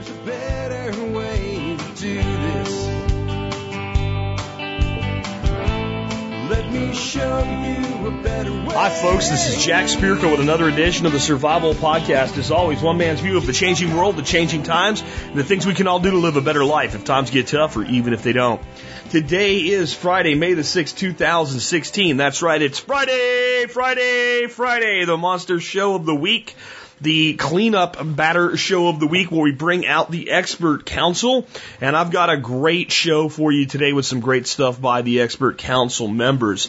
There's a better way to do this. Let me show you a better way. Hi, folks. This is Jack Spirko with another edition of the Survival Podcast. As always, one man's view of the changing world, the changing times, and the things we can all do to live a better life if times get tough or even if they don't. Today is Friday, May the 6th, 2016. That's right. It's Friday, Friday, Friday, the monster show of the week. The cleanup batter show of the week where we bring out the expert council. And I've got a great show for you today with some great stuff by the expert council members.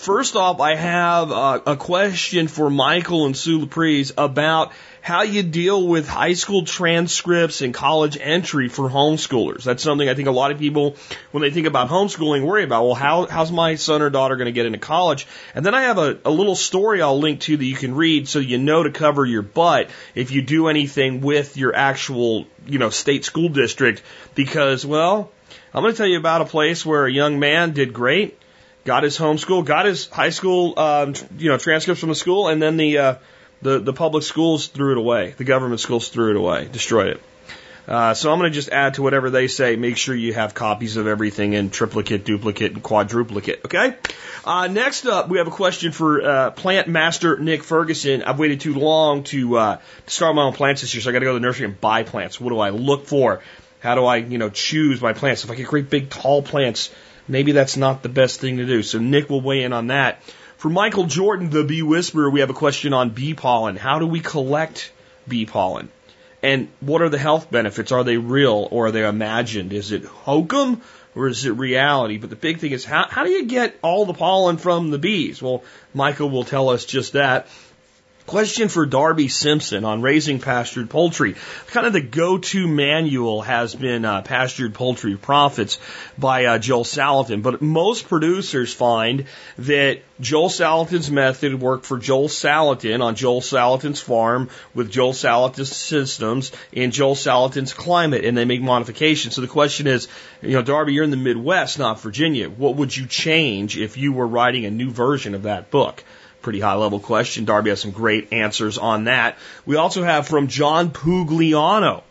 First off, I have uh, a question for Michael and Sue Laprise about how you deal with high school transcripts and college entry for homeschoolers. That's something I think a lot of people, when they think about homeschooling, worry about. Well, how, how's my son or daughter going to get into college? And then I have a, a little story I'll link to that you can read so you know to cover your butt if you do anything with your actual, you know, state school district. Because, well, I'm going to tell you about a place where a young man did great, got his homeschool, got his high school, um, you know, transcripts from the school, and then the uh, the, the public schools threw it away. The government schools threw it away, destroyed it. Uh, so I'm going to just add to whatever they say. Make sure you have copies of everything in triplicate, duplicate, and quadruplicate. Okay. Uh, next up, we have a question for uh, plant master Nick Ferguson. I've waited too long to uh, to start my own plants this year, so I got to go to the nursery and buy plants. What do I look for? How do I, you know, choose my plants? If I get great big tall plants, maybe that's not the best thing to do. So Nick will weigh in on that. For Michael Jordan, the bee whisperer, we have a question on bee pollen. How do we collect bee pollen? And what are the health benefits? Are they real or are they imagined? Is it hokum or is it reality? But the big thing is how, how do you get all the pollen from the bees? Well, Michael will tell us just that. Question for Darby Simpson on raising pastured poultry. Kind of the go-to manual has been uh, Pastured Poultry Profits by uh, Joel Salatin, but most producers find that Joel Salatin's method worked for Joel Salatin on Joel Salatin's farm with Joel Salatin's systems in Joel Salatin's climate, and they make modifications. So the question is, you know, Darby, you're in the Midwest, not Virginia. What would you change if you were writing a new version of that book? Pretty high level question. Darby has some great answers on that. We also have from John Pugliano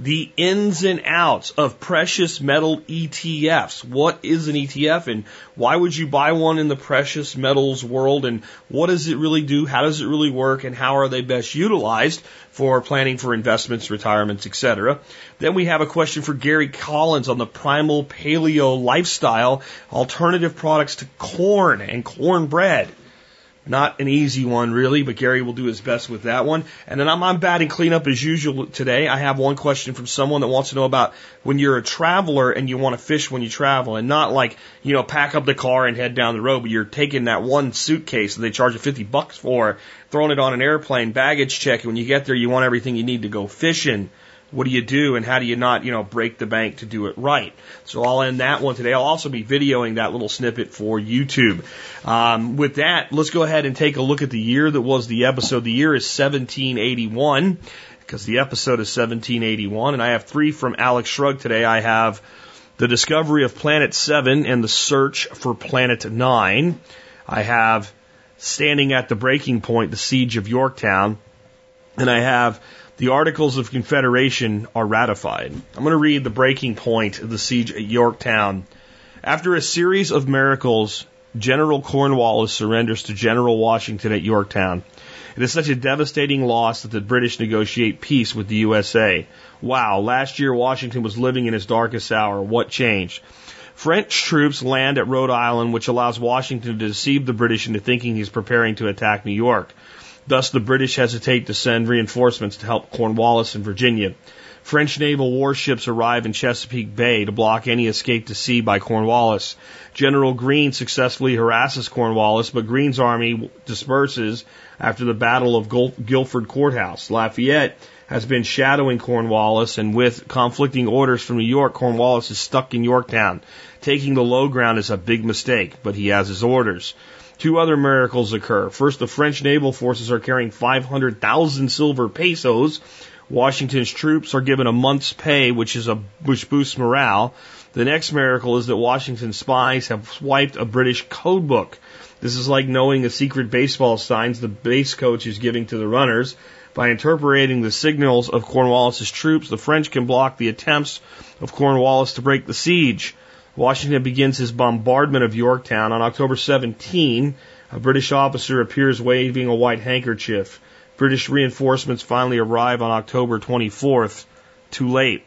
the ins and outs of precious metal ETFs. What is an ETF and why would you buy one in the precious metals world and what does it really do? How does it really work and how are they best utilized for planning for investments, retirements, etc. Then we have a question for Gary Collins on the primal paleo lifestyle, alternative products to corn and cornbread. Not an easy one, really, but Gary will do his best with that one. And then I'm on batting cleanup as usual today. I have one question from someone that wants to know about when you're a traveler and you want to fish when you travel and not like, you know, pack up the car and head down the road, but you're taking that one suitcase that they charge you 50 bucks for, throwing it on an airplane, baggage check. And when you get there, you want everything you need to go fishing what do you do and how do you not, you know, break the bank to do it right? So I'll end that one today. I'll also be videoing that little snippet for YouTube. Um, with that, let's go ahead and take a look at the year that was the episode. The year is 1781 because the episode is 1781 and I have three from Alex Shrugged today. I have the discovery of Planet 7 and the search for Planet 9. I have standing at the breaking point, the siege of Yorktown. And I have the Articles of Confederation are ratified. I'm going to read the breaking point of the siege at Yorktown. After a series of miracles, General Cornwallis surrenders to General Washington at Yorktown. It is such a devastating loss that the British negotiate peace with the USA. Wow, last year Washington was living in his darkest hour. What changed? French troops land at Rhode Island, which allows Washington to deceive the British into thinking he's preparing to attack New York. Thus, the British hesitate to send reinforcements to help Cornwallis and Virginia. French naval warships arrive in Chesapeake Bay to block any escape to sea by Cornwallis. General Greene successfully harasses Cornwallis, but Greene's army disperses after the Battle of Guilford Courthouse. Lafayette has been shadowing Cornwallis, and with conflicting orders from New York, Cornwallis is stuck in Yorktown. Taking the low ground is a big mistake, but he has his orders. Two other miracles occur. First, the French naval forces are carrying 500,000 silver pesos. Washington's troops are given a month's pay, which is a which boosts morale. The next miracle is that Washington's spies have swiped a British code book. This is like knowing the secret baseball signs the base coach is giving to the runners, By interpreting the signals of Cornwallis's troops, the French can block the attempts of Cornwallis to break the siege. Washington begins his bombardment of Yorktown on October 17. A British officer appears waving a white handkerchief. British reinforcements finally arrive on October 24th. Too late.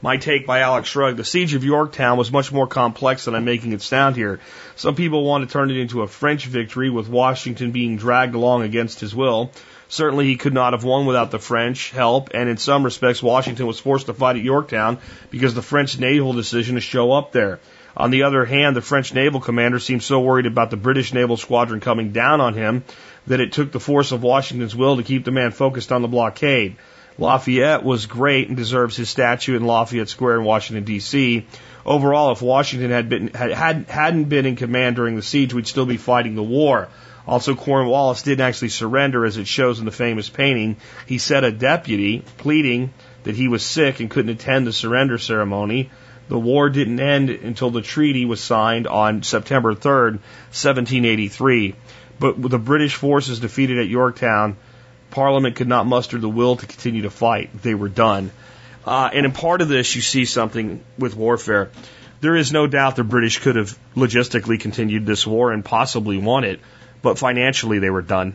My take by Alex Shrugged. The siege of Yorktown was much more complex than I'm making it sound here. Some people want to turn it into a French victory with Washington being dragged along against his will. Certainly he could not have won without the French help, and in some respects Washington was forced to fight at Yorktown because the French naval decision to show up there. On the other hand, the French naval commander seemed so worried about the British naval squadron coming down on him that it took the force of Washington's will to keep the man focused on the blockade. Lafayette was great and deserves his statue in Lafayette Square in Washington D.C. Overall, if Washington had been had hadn't been in command during the siege, we'd still be fighting the war. Also, Cornwallis didn't actually surrender, as it shows in the famous painting. He sent a deputy pleading that he was sick and couldn't attend the surrender ceremony. The war didn't end until the treaty was signed on September 3rd, 1783. But with the British forces defeated at Yorktown, Parliament could not muster the will to continue to fight. They were done. Uh, and in part of this, you see something with warfare. There is no doubt the British could have logistically continued this war and possibly won it, but financially they were done.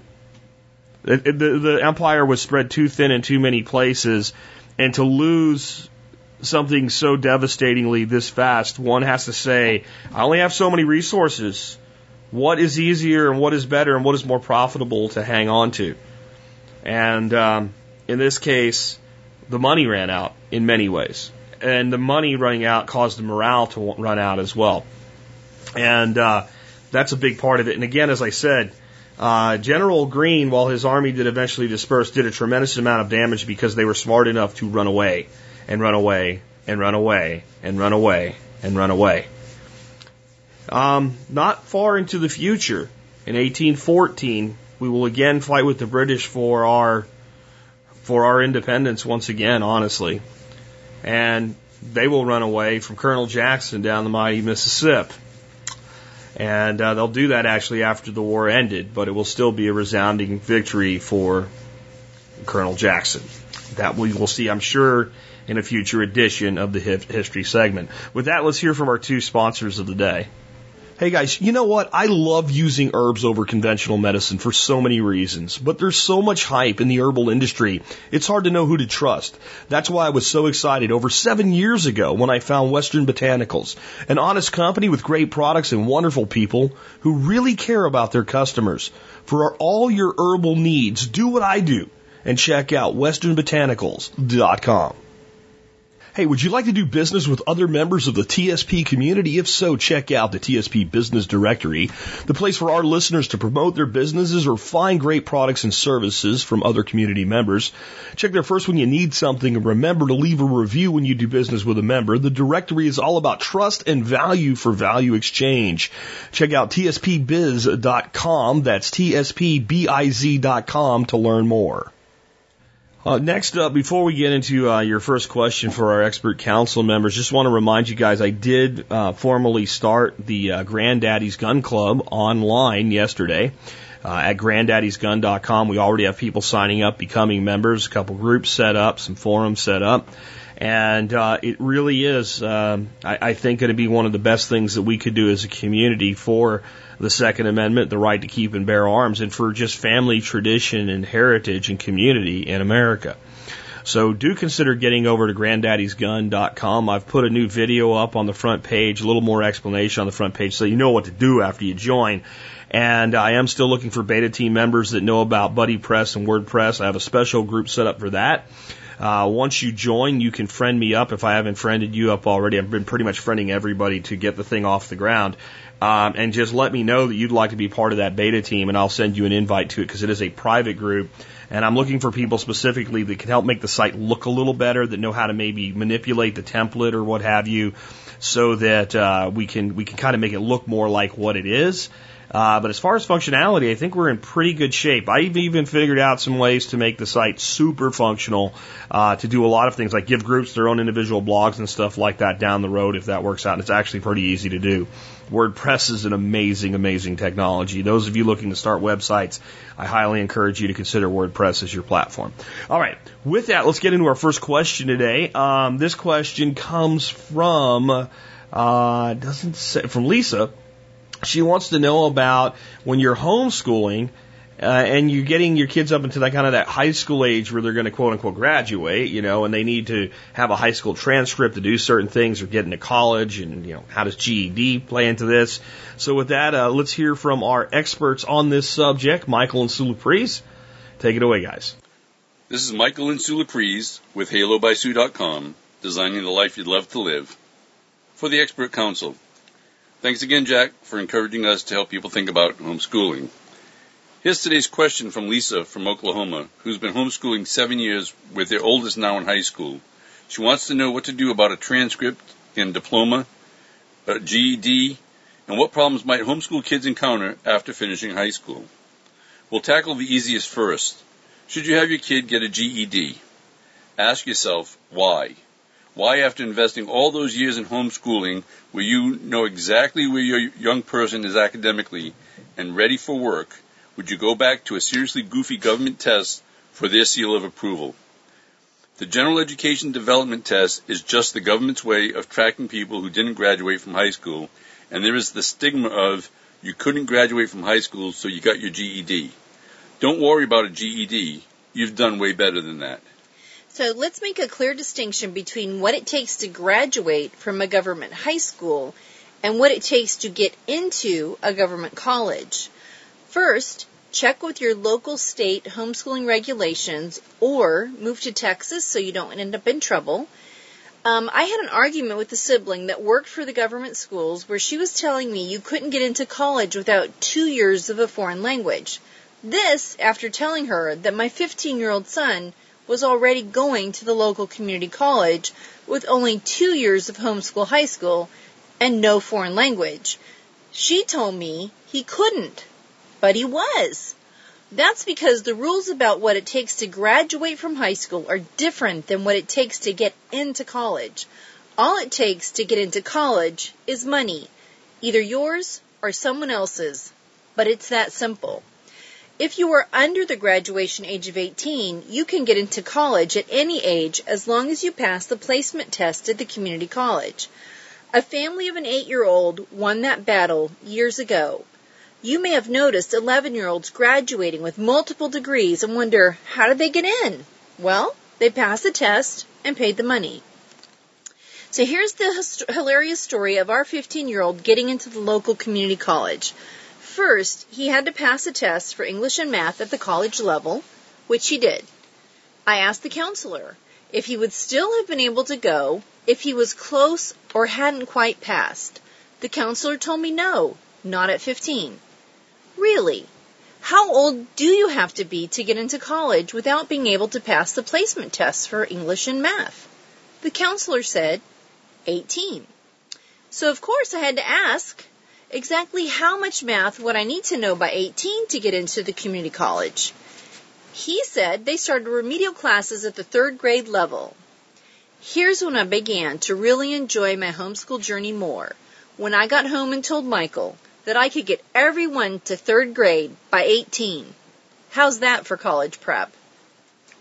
The, the, the empire was spread too thin in too many places, and to lose something so devastatingly this fast, one has to say, I only have so many resources. What is easier and what is better and what is more profitable to hang on to? And um, in this case, the money ran out in many ways. And the money running out caused the morale to run out as well. And uh, that's a big part of it. And again, as I said, uh, General Greene, while his army did eventually disperse, did a tremendous amount of damage because they were smart enough to run away and run away and run away and run away and run away. Um, not far into the future, in 1814, we will again fight with the British for our for our independence once again, honestly. And they will run away from Colonel Jackson down the mighty Mississippi. And uh, they'll do that actually after the war ended, but it will still be a resounding victory for Colonel Jackson. That we will see, I'm sure, in a future edition of the history segment. With that, let's hear from our two sponsors of the day. Hey guys, you know what? I love using herbs over conventional medicine for so many reasons, but there's so much hype in the herbal industry, it's hard to know who to trust. That's why I was so excited over seven years ago when I found Western Botanicals, an honest company with great products and wonderful people who really care about their customers. For all your herbal needs, do what I do and check out westernbotanicals.com. Hey, would you like to do business with other members of the TSP community? If so, check out the TSP Business Directory, the place for our listeners to promote their businesses or find great products and services from other community members. Check there first when you need something and remember to leave a review when you do business with a member. The directory is all about trust and value for value exchange. Check out tspbiz.com. That's tspbiz.com to learn more. Uh, next up, before we get into uh, your first question for our expert council members, just want to remind you guys I did uh, formally start the uh, Granddaddy's Gun Club online yesterday. Uh, at granddaddysgun.com, we already have people signing up, becoming members, a couple groups set up, some forums set up. And uh, it really is, um, I, I think, going to be one of the best things that we could do as a community for the Second Amendment, the right to keep and bear arms, and for just family tradition and heritage and community in America. So do consider getting over to granddaddysgun.com. I've put a new video up on the front page, a little more explanation on the front page so you know what to do after you join. And I am still looking for beta team members that know about BuddyPress and WordPress. I have a special group set up for that. Uh, once you join, you can friend me up if I haven't friended you up already. I've been pretty much friending everybody to get the thing off the ground. Um, and just let me know that you'd like to be part of that beta team, and I'll send you an invite to it because it is a private group. And I'm looking for people specifically that can help make the site look a little better, that know how to maybe manipulate the template or what have you, so that uh, we can we can kind of make it look more like what it is. Uh, but as far as functionality, I think we're in pretty good shape. I've even figured out some ways to make the site super functional uh, to do a lot of things like give groups their own individual blogs and stuff like that down the road if that works out. And it's actually pretty easy to do. WordPress is an amazing, amazing technology. Those of you looking to start websites, I highly encourage you to consider WordPress as your platform. All right, with that, let's get into our first question today. Um, this question comes from uh, doesn't say from Lisa. She wants to know about when you're homeschooling uh, and you're getting your kids up into that kind of that high school age where they're going to quote unquote graduate, you know, and they need to have a high school transcript to do certain things or get into college, and you know, how does GED play into this? So with that, uh, let's hear from our experts on this subject, Michael and Sue Laprise. Take it away, guys. This is Michael and Sue Laprise with HaloBySue.com, designing the life you'd love to live. For the expert council. Thanks again, Jack, for encouraging us to help people think about homeschooling. Here's today's question from Lisa from Oklahoma, who's been homeschooling seven years with their oldest now in high school. She wants to know what to do about a transcript and diploma, a GED, and what problems might homeschool kids encounter after finishing high school. We'll tackle the easiest first. Should you have your kid get a GED? Ask yourself why. Why, after investing all those years in homeschooling, where you know exactly where your young person is academically and ready for work, would you go back to a seriously goofy government test for their seal of approval? The General Education Development Test is just the government's way of tracking people who didn't graduate from high school, and there is the stigma of you couldn't graduate from high school, so you got your GED. Don't worry about a GED. You've done way better than that. So let's make a clear distinction between what it takes to graduate from a government high school and what it takes to get into a government college. First, check with your local state homeschooling regulations or move to Texas so you don't end up in trouble. Um, I had an argument with a sibling that worked for the government schools where she was telling me you couldn't get into college without two years of a foreign language. This after telling her that my 15 year old son was already going to the local community college with only two years of homeschool high school and no foreign language. She told me he couldn't but he was. That's because the rules about what it takes to graduate from high school are different than what it takes to get into college. All it takes to get into college is money, either yours or someone else's. But it's that simple. If you are under the graduation age of 18, you can get into college at any age as long as you pass the placement test at the community college. A family of an eight year old won that battle years ago. You may have noticed 11 year olds graduating with multiple degrees and wonder, how did they get in? Well, they passed the test and paid the money. So here's the hilarious story of our 15 year old getting into the local community college. First, he had to pass a test for English and math at the college level, which he did. I asked the counselor if he would still have been able to go if he was close or hadn't quite passed. The counselor told me no, not at 15. Really? How old do you have to be to get into college without being able to pass the placement tests for English and math? The counselor said, 18. So of course I had to ask, exactly how much math would I need to know by 18 to get into the community college? He said they started remedial classes at the third grade level. Here's when I began to really enjoy my homeschool journey more. When I got home and told Michael, that I could get everyone to third grade by 18. How's that for college prep?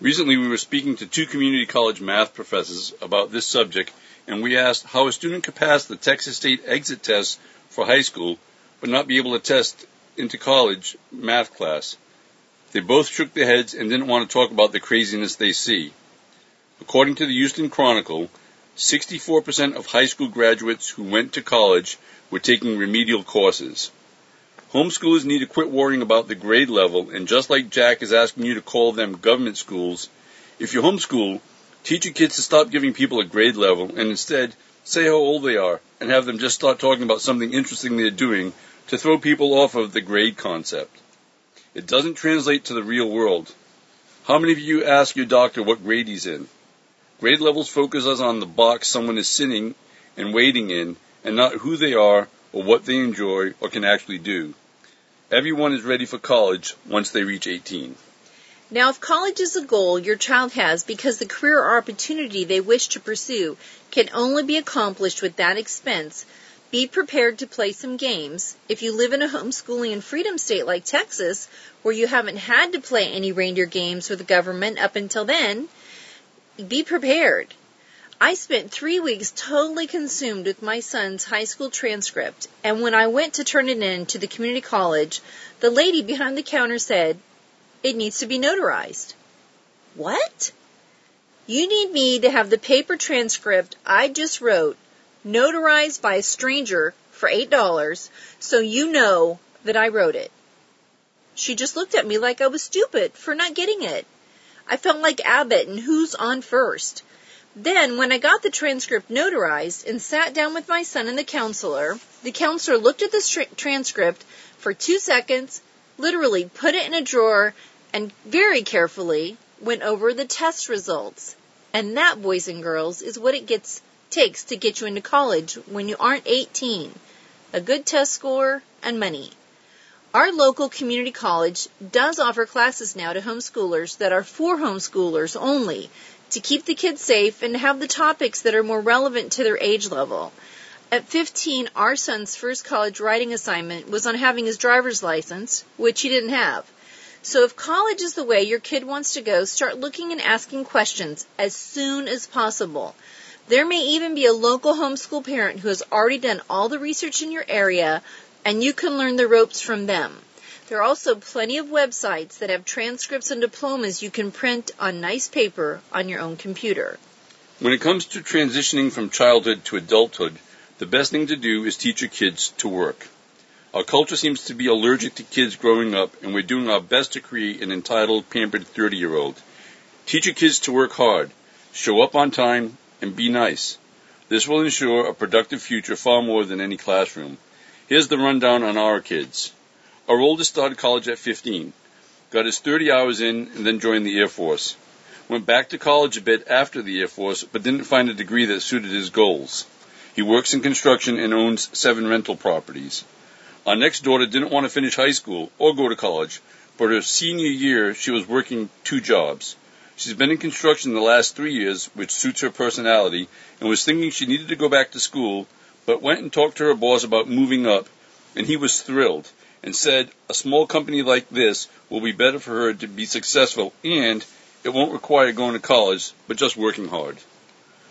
Recently, we were speaking to two community college math professors about this subject, and we asked how a student could pass the Texas State exit test for high school, but not be able to test into college math class. They both shook their heads and didn't want to talk about the craziness they see. According to the Houston Chronicle, 64% of high school graduates who went to college were taking remedial courses. Homeschoolers need to quit worrying about the grade level, and just like Jack is asking you to call them government schools, if you homeschool, teach your kids to stop giving people a grade level and instead say how old they are and have them just start talking about something interesting they're doing to throw people off of the grade concept. It doesn't translate to the real world. How many of you ask your doctor what grade he's in? Grade levels focus us on the box someone is sitting and waiting in and not who they are or what they enjoy or can actually do. Everyone is ready for college once they reach 18. Now, if college is a goal your child has because the career or opportunity they wish to pursue can only be accomplished with that expense, be prepared to play some games. If you live in a homeschooling and freedom state like Texas, where you haven't had to play any reindeer games with the government up until then, be prepared. I spent three weeks totally consumed with my son's high school transcript, and when I went to turn it in to the community college, the lady behind the counter said, it needs to be notarized. What? You need me to have the paper transcript I just wrote notarized by a stranger for $8 so you know that I wrote it. She just looked at me like I was stupid for not getting it. I felt like Abbott and Who's on First. Then, when I got the transcript notarized and sat down with my son and the counselor, the counselor looked at the transcript for two seconds, literally put it in a drawer, and very carefully went over the test results. And that, boys and girls, is what it gets takes to get you into college when you aren't 18. A good test score and money. Our local community college does offer classes now to homeschoolers that are for homeschoolers only to keep the kids safe and have the topics that are more relevant to their age level. At 15, our son's first college writing assignment was on having his driver's license, which he didn't have. So if college is the way your kid wants to go, start looking and asking questions as soon as possible. There may even be a local homeschool parent who has already done all the research in your area and you can learn the ropes from them. There are also plenty of websites that have transcripts and diplomas you can print on nice paper on your own computer. When it comes to transitioning from childhood to adulthood, the best thing to do is teach your kids to work. Our culture seems to be allergic to kids growing up, and we're doing our best to create an entitled, pampered 30 year old. Teach your kids to work hard, show up on time, and be nice. This will ensure a productive future far more than any classroom. Here's the rundown on our kids. Our oldest started college at 15, got his 30 hours in, and then joined the Air Force. Went back to college a bit after the Air Force, but didn't find a degree that suited his goals. He works in construction and owns seven rental properties. Our next daughter didn't want to finish high school or go to college, but her senior year she was working two jobs. She's been in construction the last three years, which suits her personality, and was thinking she needed to go back to school, but went and talked to her boss about moving up, and he was thrilled and said a small company like this will be better for her to be successful and it won't require going to college, but just working hard.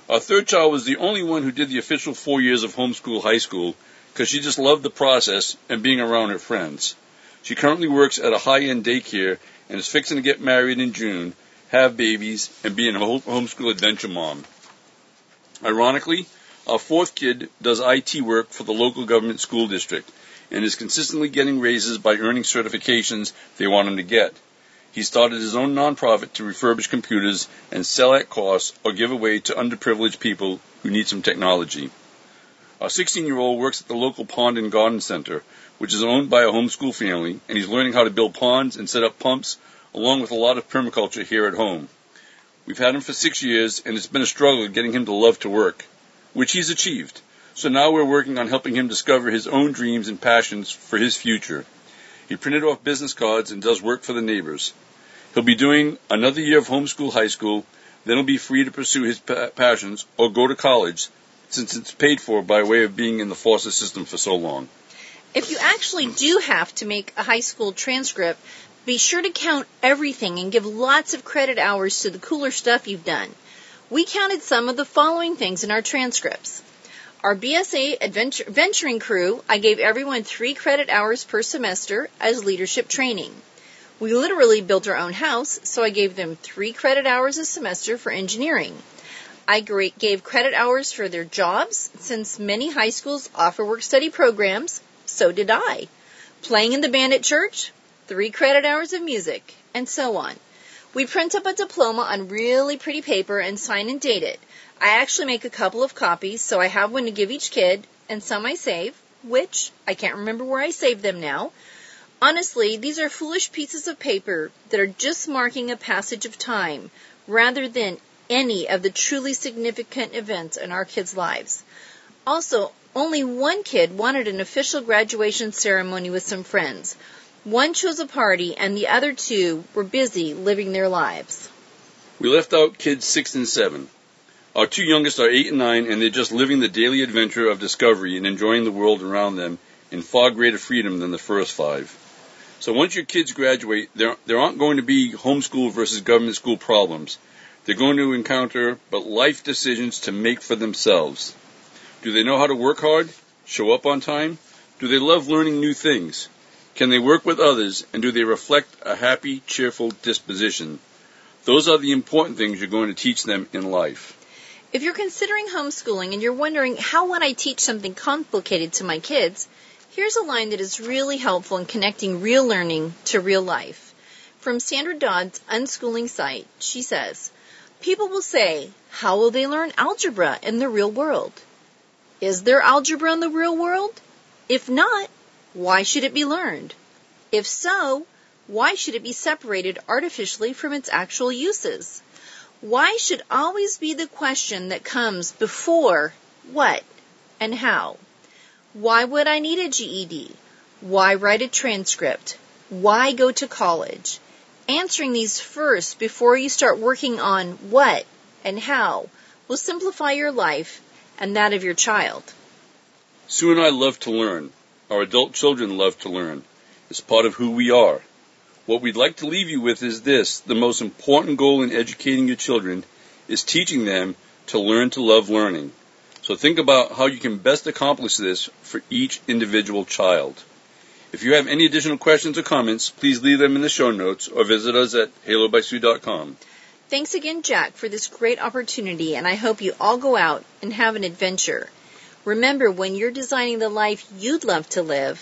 Our third child was the only one who did the official four years of homeschool high school because she just loved the process and being around her friends. She currently works at a high-end daycare and is fixing to get married in June, have babies, and be a homeschool adventure mom. Ironically, our fourth kid does IT work for the local government school district and is consistently getting raises by earning certifications they want him to get. He started his own nonprofit to refurbish computers and sell at cost or give away to underprivileged people who need some technology. Our 16 year old works at the local pond and garden center, which is owned by a homeschool family, and he's learning how to build ponds and set up pumps, along with a lot of permaculture here at home. We've had him for six years, and it's been a struggle getting him to love to work, which he's achieved. So now we're working on helping him discover his own dreams and passions for his future. He printed off business cards and does work for the neighbors. He'll be doing another year of homeschool high school, then he'll be free to pursue his pa- passions or go to college since it's paid for by way of being in the foster system for so long. If you actually do have to make a high school transcript, be sure to count everything and give lots of credit hours to the cooler stuff you've done. We counted some of the following things in our transcripts. Our BSA adventure, venturing crew, I gave everyone three credit hours per semester as leadership training. We literally built our own house, so I gave them three credit hours a semester for engineering. I gave credit hours for their jobs since many high schools offer work study programs. So did I. Playing in the band at church, three credit hours of music, and so on. We print up a diploma on really pretty paper and sign and date it. I actually make a couple of copies, so I have one to give each kid, and some I save, which I can't remember where I saved them now. Honestly, these are foolish pieces of paper that are just marking a passage of time rather than any of the truly significant events in our kids' lives. Also, only one kid wanted an official graduation ceremony with some friends. One chose a party and the other two were busy living their lives. We left out kids six and seven. Our two youngest are eight and nine, and they're just living the daily adventure of discovery and enjoying the world around them in far greater freedom than the first five. So once your kids graduate, there, there aren't going to be homeschool versus government school problems. They're going to encounter but life decisions to make for themselves. Do they know how to work hard? Show up on time? Do they love learning new things? Can they work with others and do they reflect a happy, cheerful disposition? Those are the important things you're going to teach them in life. If you're considering homeschooling and you're wondering how would I teach something complicated to my kids, here's a line that is really helpful in connecting real learning to real life. From Sandra Dodd's unschooling site, she says, People will say, how will they learn algebra in the real world? Is there algebra in the real world? If not, why should it be learned? If so, why should it be separated artificially from its actual uses? Why should always be the question that comes before what and how? Why would I need a GED? Why write a transcript? Why go to college? Answering these first before you start working on what and how will simplify your life and that of your child. Sue and I love to learn. Our adult children love to learn. It's part of who we are. What we'd like to leave you with is this. The most important goal in educating your children is teaching them to learn to love learning. So think about how you can best accomplish this for each individual child. If you have any additional questions or comments, please leave them in the show notes or visit us at halobysue.com. Thanks again, Jack, for this great opportunity, and I hope you all go out and have an adventure. Remember, when you're designing the life you'd love to live,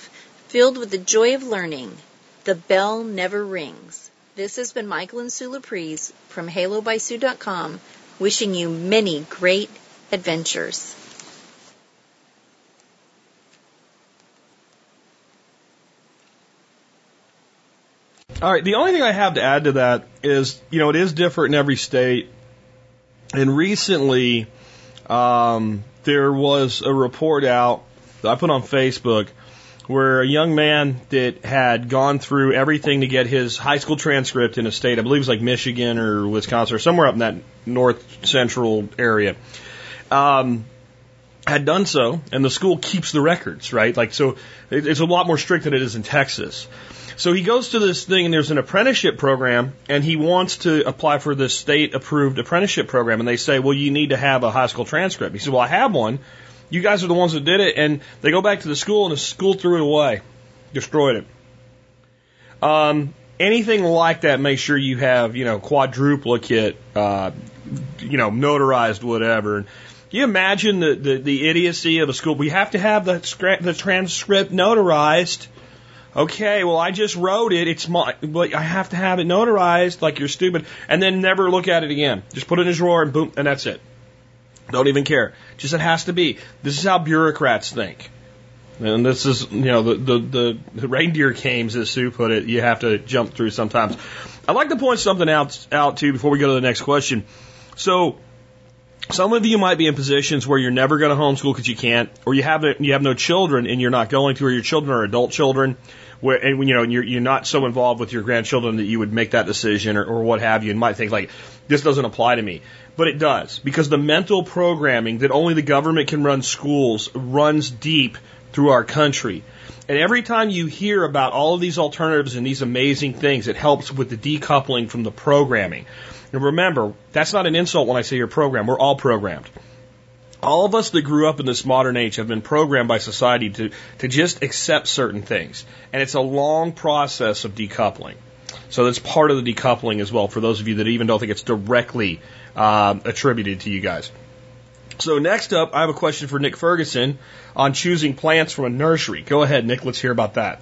filled with the joy of learning, the bell never rings. This has been Michael and Sue Laprise from halobysue.com, wishing you many great adventures. All right. The only thing I have to add to that is, you know, it is different in every state. And recently, um, there was a report out that I put on Facebook where a young man that had gone through everything to get his high school transcript in a state, I believe it was like Michigan or Wisconsin or somewhere up in that north central area, um, had done so, and the school keeps the records, right? Like, so it's a lot more strict than it is in Texas. So he goes to this thing, and there's an apprenticeship program, and he wants to apply for this state approved apprenticeship program. And they say, well, you need to have a high school transcript. He said, well, I have one. You guys are the ones that did it. And they go back to the school, and the school threw it away, destroyed it. Um, anything like that, make sure you have, you know, quadruplicate, uh, you know, notarized whatever. Can you imagine the, the, the idiocy of a school? We have to have the, the transcript notarized. Okay, well, I just wrote it. It's my, but I have to have it notarized like you're stupid and then never look at it again. Just put it in a drawer and boom, and that's it. Don't even care. Just it has to be. This is how bureaucrats think. And this is, you know, the, the, the, reindeer games, as Sue put it, you have to jump through sometimes. I'd like to point something out, out too before we go to the next question. So, some of you might be in positions where you're never going to homeschool because you can't, or you have you have no children and you're not going to, or your children are adult children, where and you know you're you're not so involved with your grandchildren that you would make that decision or, or what have you, and might think like this doesn't apply to me, but it does because the mental programming that only the government can run schools runs deep through our country. And every time you hear about all of these alternatives and these amazing things, it helps with the decoupling from the programming. And remember, that's not an insult when I say you're programmed. We're all programmed. All of us that grew up in this modern age have been programmed by society to, to just accept certain things. And it's a long process of decoupling. So that's part of the decoupling as well for those of you that even don't think it's directly uh, attributed to you guys. So next up, I have a question for Nick Ferguson on choosing plants from a nursery. Go ahead, Nick. Let's hear about that.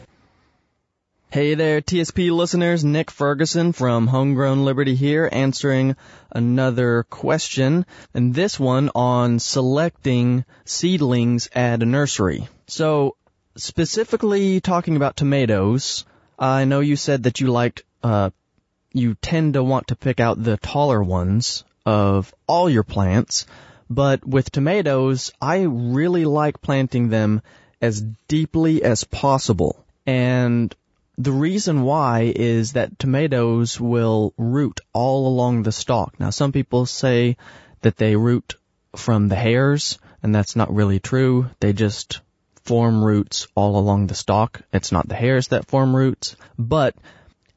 Hey there, TSP listeners. Nick Ferguson from Homegrown Liberty here, answering another question, and this one on selecting seedlings at a nursery. So, specifically talking about tomatoes, I know you said that you liked, uh, you tend to want to pick out the taller ones of all your plants, but with tomatoes, I really like planting them as deeply as possible. And the reason why is that tomatoes will root all along the stalk. Now some people say that they root from the hairs, and that's not really true. They just form roots all along the stalk. It's not the hairs that form roots. But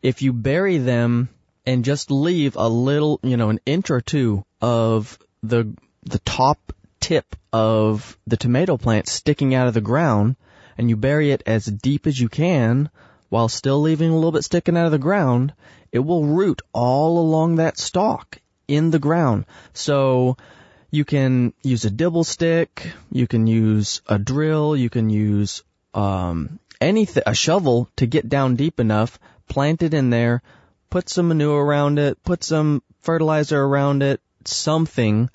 if you bury them and just leave a little, you know, an inch or two of the, the top tip of the tomato plant sticking out of the ground and you bury it as deep as you can while still leaving a little bit sticking out of the ground, it will root all along that stalk in the ground. So you can use a dibble stick, you can use a drill, you can use um, anything, a shovel to get down deep enough, plant it in there, put some manure around it, put some fertilizer around it, something,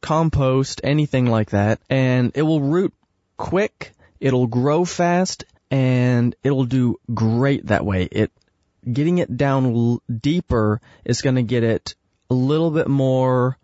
compost, anything like that, and it will root quick, it'll grow fast, and it'll do great that way. It getting it down l- deeper is going to get it a little bit more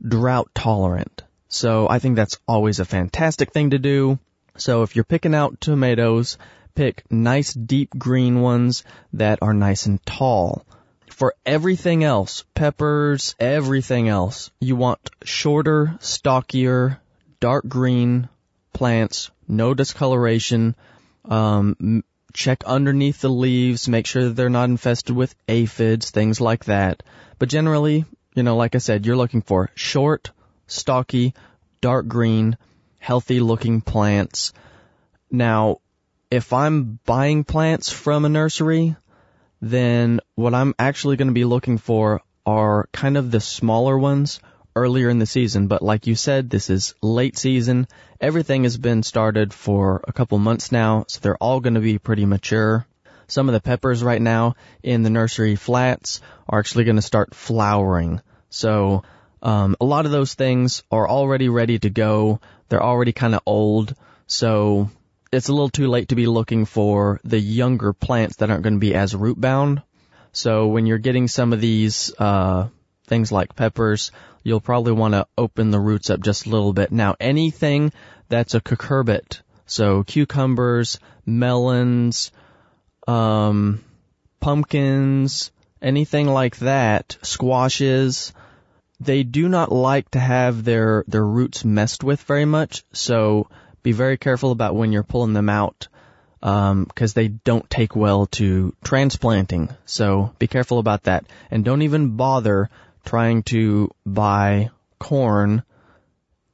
drought tolerant. So I think that's always a fantastic thing to do. So if you're picking out tomatoes, pick nice deep green ones that are nice and tall. For everything else, peppers, everything else, you want shorter, stockier, dark green plants, no discoloration. Um, check underneath the leaves, make sure they're not infested with aphids, things like that. But generally, you know, like I said, you're looking for short, stocky, dark green, healthy looking plants. Now, if I'm buying plants from a nursery, then what I'm actually going to be looking for are kind of the smaller ones earlier in the season. But like you said, this is late season. Everything has been started for a couple months now, so they're all going to be pretty mature. Some of the peppers right now in the nursery flats are actually going to start flowering. So um, a lot of those things are already ready to go. They're already kind of old, so it's a little too late to be looking for the younger plants that aren't going to be as root bound. So when you're getting some of these uh, things like peppers, you'll probably want to open the roots up just a little bit. Now anything that's a cucurbit, so cucumbers, melons, um, pumpkins, anything like that, squashes, they do not like to have their, their roots messed with very much, so be very careful about when you're pulling them out, um, cause they don't take well to transplanting. So be careful about that. And don't even bother trying to buy corn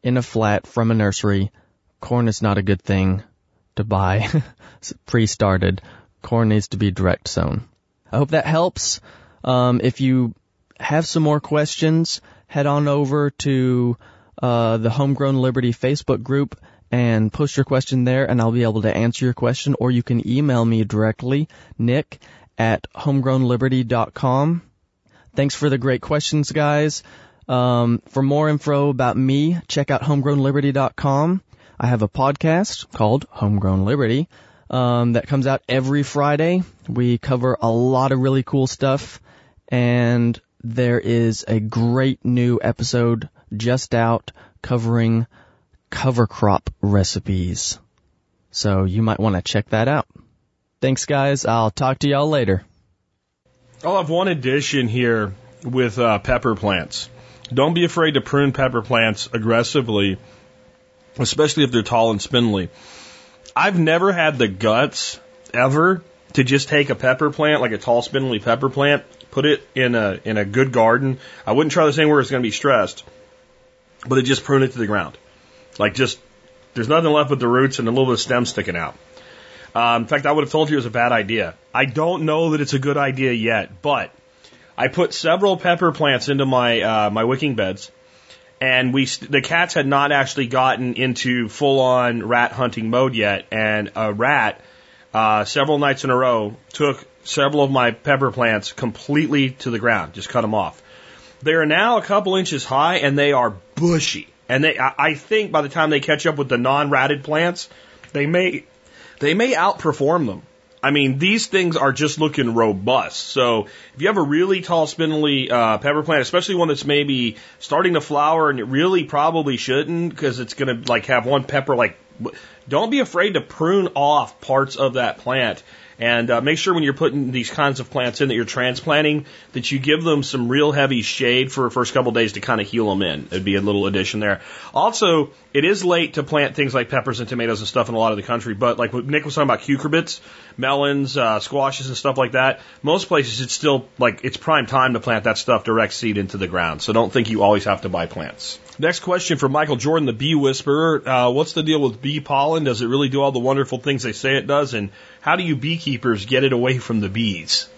in a flat from a nursery. Corn is not a good thing to buy pre-started. Corn needs to be direct sown. I hope that helps. Um, if you have some more questions, head on over to uh, the Homegrown Liberty Facebook group and post your question there, and I'll be able to answer your question. Or you can email me directly, nick at homegrownliberty.com. Thanks for the great questions, guys. Um, for more info about me, check out homegrownliberty.com. I have a podcast called Homegrown Liberty um, that comes out every Friday. We cover a lot of really cool stuff, and there is a great new episode just out covering cover crop recipes. So you might want to check that out. Thanks, guys. I'll talk to y'all later. I'll have one addition here with uh, pepper plants. Don't be afraid to prune pepper plants aggressively, especially if they're tall and spindly. I've never had the guts ever to just take a pepper plant, like a tall spindly pepper plant, put it in a in a good garden. I wouldn't try the same where it's going to be stressed, but it just prune it to the ground, like just there's nothing left but the roots and a little bit of stem sticking out. Um, in fact, I would have told you it was a bad idea. I don't know that it's a good idea yet, but I put several pepper plants into my uh, my wicking beds, and we the cats had not actually gotten into full on rat hunting mode yet, and a rat uh, several nights in a row took several of my pepper plants completely to the ground, just cut them off. They are now a couple inches high and they are bushy. And they, I think by the time they catch up with the non-ratted plants, they may, they may outperform them. I mean, these things are just looking robust. So if you have a really tall, spindly uh, pepper plant, especially one that's maybe starting to flower and it really probably shouldn't because it's going to like have one pepper like, don't be afraid to prune off parts of that plant And uh, make sure when you're putting these kinds of plants in that you're transplanting that you give them some real heavy shade for the first couple days to kind of heal them in. It'd be a little addition there. Also, it is late to plant things like peppers and tomatoes and stuff in a lot of the country, but like what Nick was talking about cucurbits, melons, uh, squashes and stuff like that, most places it's still like it's prime time to plant that stuff direct seed into the ground. So don't think you always have to buy plants. Next question from Michael Jordan, the bee whisperer. Uh, what's the deal with bee pollen? Does it really do all the wonderful things they say it does? And how do you beekeepers get it away from the bees?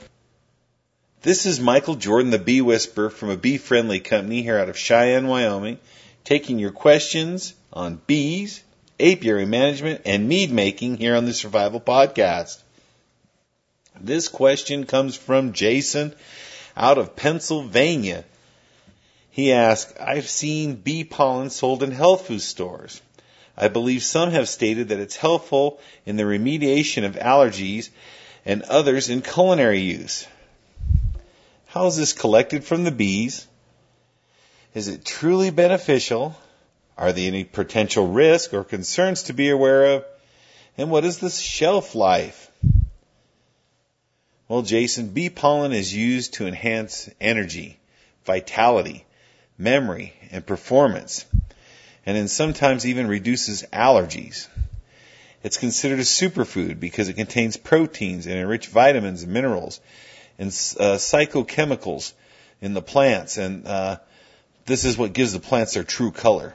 This is Michael Jordan, the bee whisperer from a bee friendly company here out of Cheyenne, Wyoming, taking your questions on bees, apiary management, and mead making here on the Survival Podcast. This question comes from Jason out of Pennsylvania. He asked, I've seen bee pollen sold in health food stores. I believe some have stated that it's helpful in the remediation of allergies and others in culinary use. How is this collected from the bees? Is it truly beneficial? Are there any potential risks or concerns to be aware of? And what is the shelf life? Well, Jason, bee pollen is used to enhance energy, vitality, memory, and performance, and then sometimes even reduces allergies. It's considered a superfood because it contains proteins and enriched vitamins and minerals and uh, psychochemicals in the plants, and uh, this is what gives the plants their true color.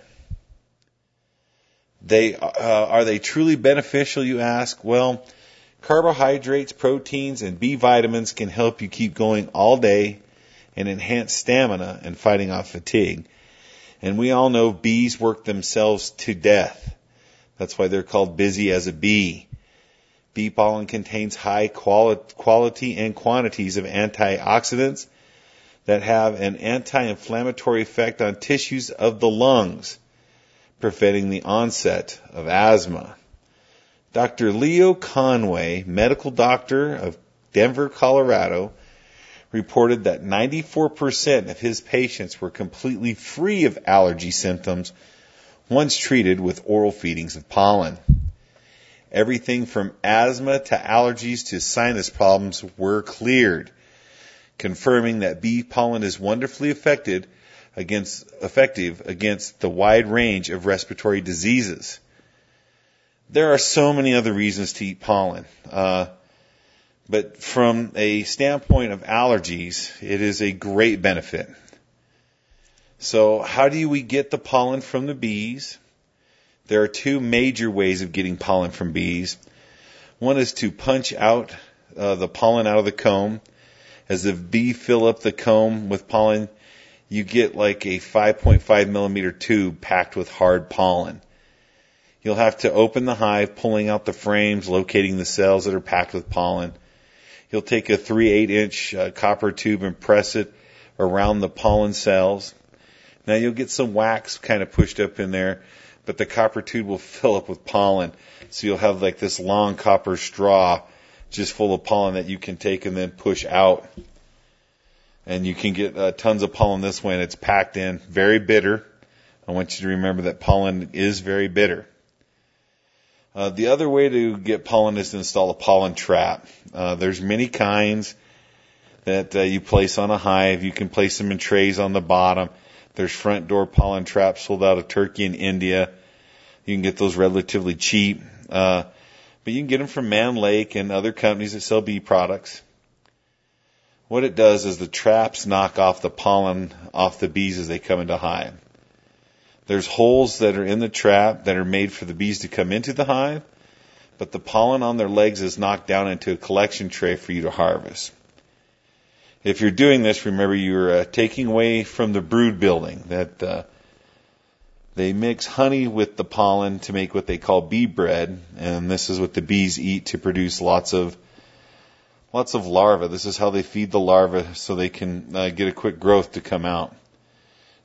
They uh, are they truly beneficial? You ask. Well, carbohydrates, proteins, and B vitamins can help you keep going all day and enhance stamina and fighting off fatigue. And we all know bees work themselves to death. That's why they're called busy as a bee. Bee pollen contains high quality and quantities of antioxidants that have an anti-inflammatory effect on tissues of the lungs, preventing the onset of asthma. Dr. Leo Conway, medical doctor of Denver, Colorado, reported that 94% of his patients were completely free of allergy symptoms once treated with oral feedings of pollen. Everything from asthma to allergies to sinus problems were cleared, confirming that bee pollen is wonderfully effective against, effective against the wide range of respiratory diseases. There are so many other reasons to eat pollen. Uh, but from a standpoint of allergies, it is a great benefit. So how do we get the pollen from the bees? There are two major ways of getting pollen from bees. One is to punch out uh, the pollen out of the comb. As the bee fill up the comb with pollen, you get like a 5.5 millimeter tube packed with hard pollen. You'll have to open the hive, pulling out the frames, locating the cells that are packed with pollen. You'll take a 3 8 inch uh, copper tube and press it around the pollen cells. Now you'll get some wax kind of pushed up in there, but the copper tube will fill up with pollen. So you'll have like this long copper straw just full of pollen that you can take and then push out. And you can get uh, tons of pollen this way and it's packed in. Very bitter. I want you to remember that pollen is very bitter. Uh, the other way to get pollen is to install a pollen trap. Uh, there's many kinds that uh, you place on a hive. You can place them in trays on the bottom. There's front door pollen traps sold out of Turkey and India. You can get those relatively cheap. Uh, but you can get them from Mann Lake and other companies that sell bee products. What it does is the traps knock off the pollen off the bees as they come into hive. There's holes that are in the trap that are made for the bees to come into the hive, but the pollen on their legs is knocked down into a collection tray for you to harvest. If you're doing this, remember you're uh, taking away from the brood building that uh, they mix honey with the pollen to make what they call bee bread, and this is what the bees eat to produce lots of lots of larvae. This is how they feed the larvae so they can uh, get a quick growth to come out.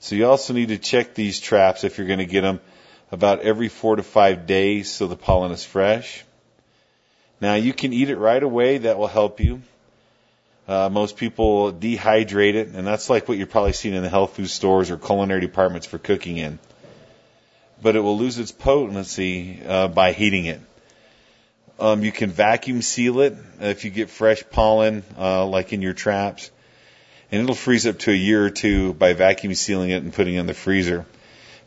So you also need to check these traps if you're going to get them about every four to five days so the pollen is fresh. Now you can eat it right away. That will help you. Uh, most people dehydrate it, and that's like what you're probably seeing in the health food stores or culinary departments for cooking in. But it will lose its potency uh, by heating it. Um, you can vacuum seal it if you get fresh pollen, uh, like in your traps, and it'll freeze up to a year or two by vacuum sealing it and putting it in the freezer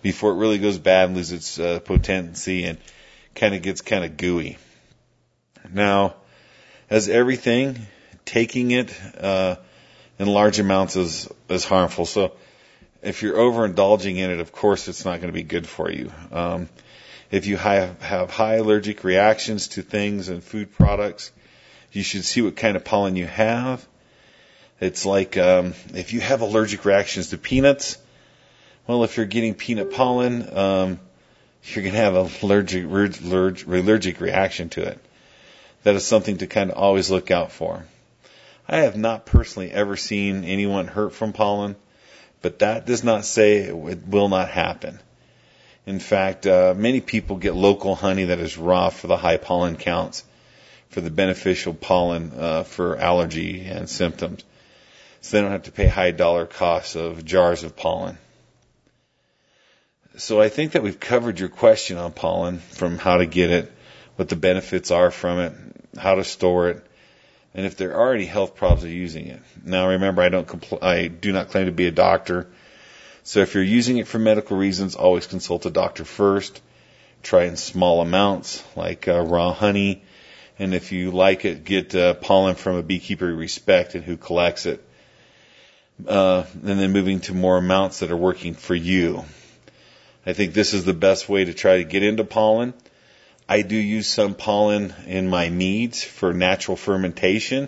before it really goes bad and loses its uh, potency and kind of gets kind of gooey. Now, as everything, taking it uh, in large amounts is is harmful. So, if you're overindulging in it, of course, it's not going to be good for you. Um, if you have, have high allergic reactions to things and food products, you should see what kind of pollen you have. It's like um, if you have allergic reactions to peanuts, well, if you're getting peanut pollen, um, you're going to have an allergic, allergic, allergic reaction to it. That is something to kind of always look out for. I have not personally ever seen anyone hurt from pollen, but that does not say it will not happen. In fact, uh, many people get local honey that is raw for the high pollen counts, for the beneficial pollen uh, for allergy and symptoms. So they don't have to pay high dollar costs of jars of pollen. So I think that we've covered your question on pollen from how to get it, what the benefits are from it, how to store it, and if there are any health problems of using it. Now remember, I don't compl- I do not claim to be a doctor. So if you're using it for medical reasons, always consult a doctor first. Try in small amounts, like uh, raw honey. And if you like it, get uh, pollen from a beekeeper you respect and who collects it. Uh, and then moving to more amounts that are working for you. I think this is the best way to try to get into pollen. I do use some pollen in my meads for natural fermentation.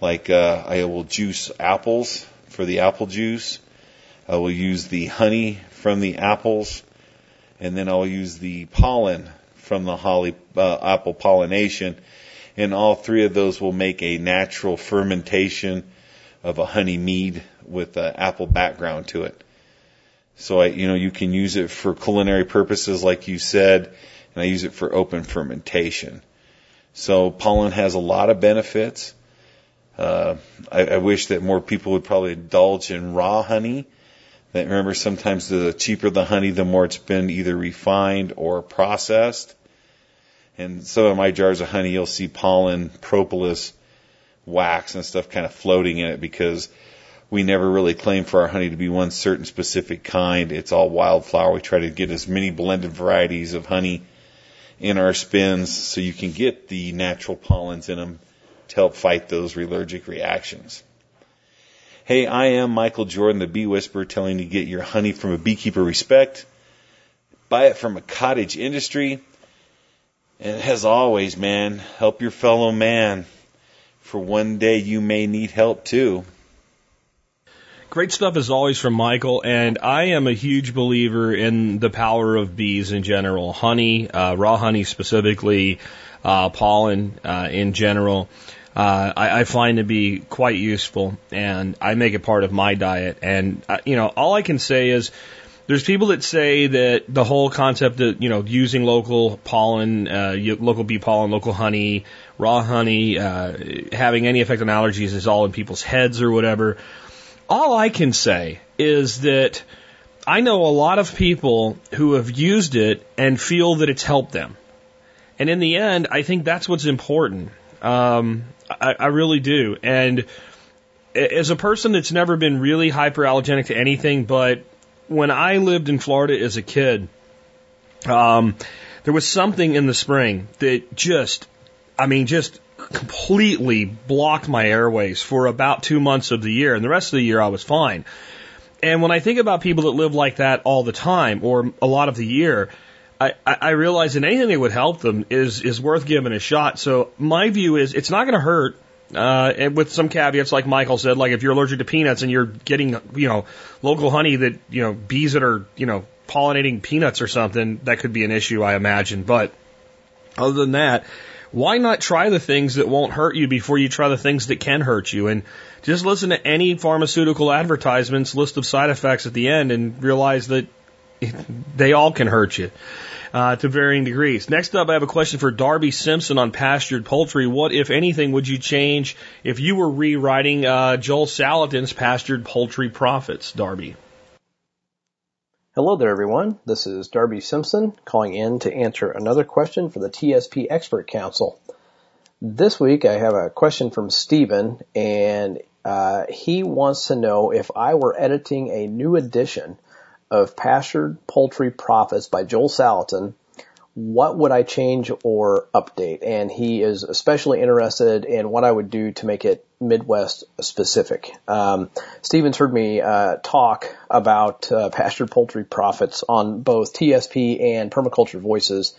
Like uh, I will juice apples for the apple juice. I will use the honey from the apples, and then I'll use the pollen from the holly uh, apple pollination, and all three of those will make a natural fermentation of a honey mead with an apple background to it. So I, you know, you can use it for culinary purposes, like you said, and I use it for open fermentation. So pollen has a lot of benefits. Uh, I, I wish that more people would probably indulge in raw honey that remember sometimes the cheaper the honey, the more it's been either refined or processed. And some of my jars of honey, you'll see pollen, propolis, wax, and stuff kind of floating in it because we never really claim for our honey to be one certain specific kind. It's all wildflower. We try to get as many blended varieties of honey in our spins so you can get the natural pollens in them to help fight those allergic reactions. Hey, I am Michael Jordan, the Bee Whisperer, telling you to get your honey from a beekeeper respect. Buy it from a cottage industry. And as always, man, help your fellow man. For one day you may need help too. Great stuff as always from Michael, and I am a huge believer in the power of bees in general. Honey, uh, raw honey specifically, uh, pollen uh, in general uh, I, I find to be quite useful, and I make it part of my diet. And uh, you know, all I can say is. There's people that say that the whole concept of you know using local pollen, uh, local bee pollen, local honey, raw honey, uh, having any effect on allergies is all in people's heads or whatever. All I can say is that I know a lot of people who have used it and feel that it's helped them. And in the end, I think that's what's important. Um, I, I really do. And as a person that's never been really hyperallergenic to anything, but when I lived in Florida as a kid, um, there was something in the spring that just, I mean, just completely blocked my airways for about two months of the year, and the rest of the year I was fine. And when I think about people that live like that all the time or a lot of the year, I, I realize that anything that would help them is is worth giving a shot. So my view is it's not going to hurt. Uh, and with some caveats, like Michael said, like if you're allergic to peanuts and you're getting, you know, local honey that, you know, bees that are, you know, pollinating peanuts or something, that could be an issue, I imagine. But other than that, why not try the things that won't hurt you before you try the things that can hurt you? And just listen to any pharmaceutical advertisements list of side effects at the end and realize that they all can hurt you uh, to varying degrees. Next up, I have a question for Darby Simpson on pastured poultry. What, if anything, would you change if you were rewriting uh, Joel Salatin's pastured poultry profits, Darby? Hello there, everyone. This is Darby Simpson calling in to answer another question for the TSP Expert Council. This week I have a question from Stephen, and uh, he wants to know if I were editing a new edition of Pastured Poultry Profits by Joel Salatin, what would I change or update? And he is especially interested in what I would do to make it Midwest specific. Um, Stevens heard me uh, talk about uh, pastured poultry profits on both TSP and Permaculture Voices,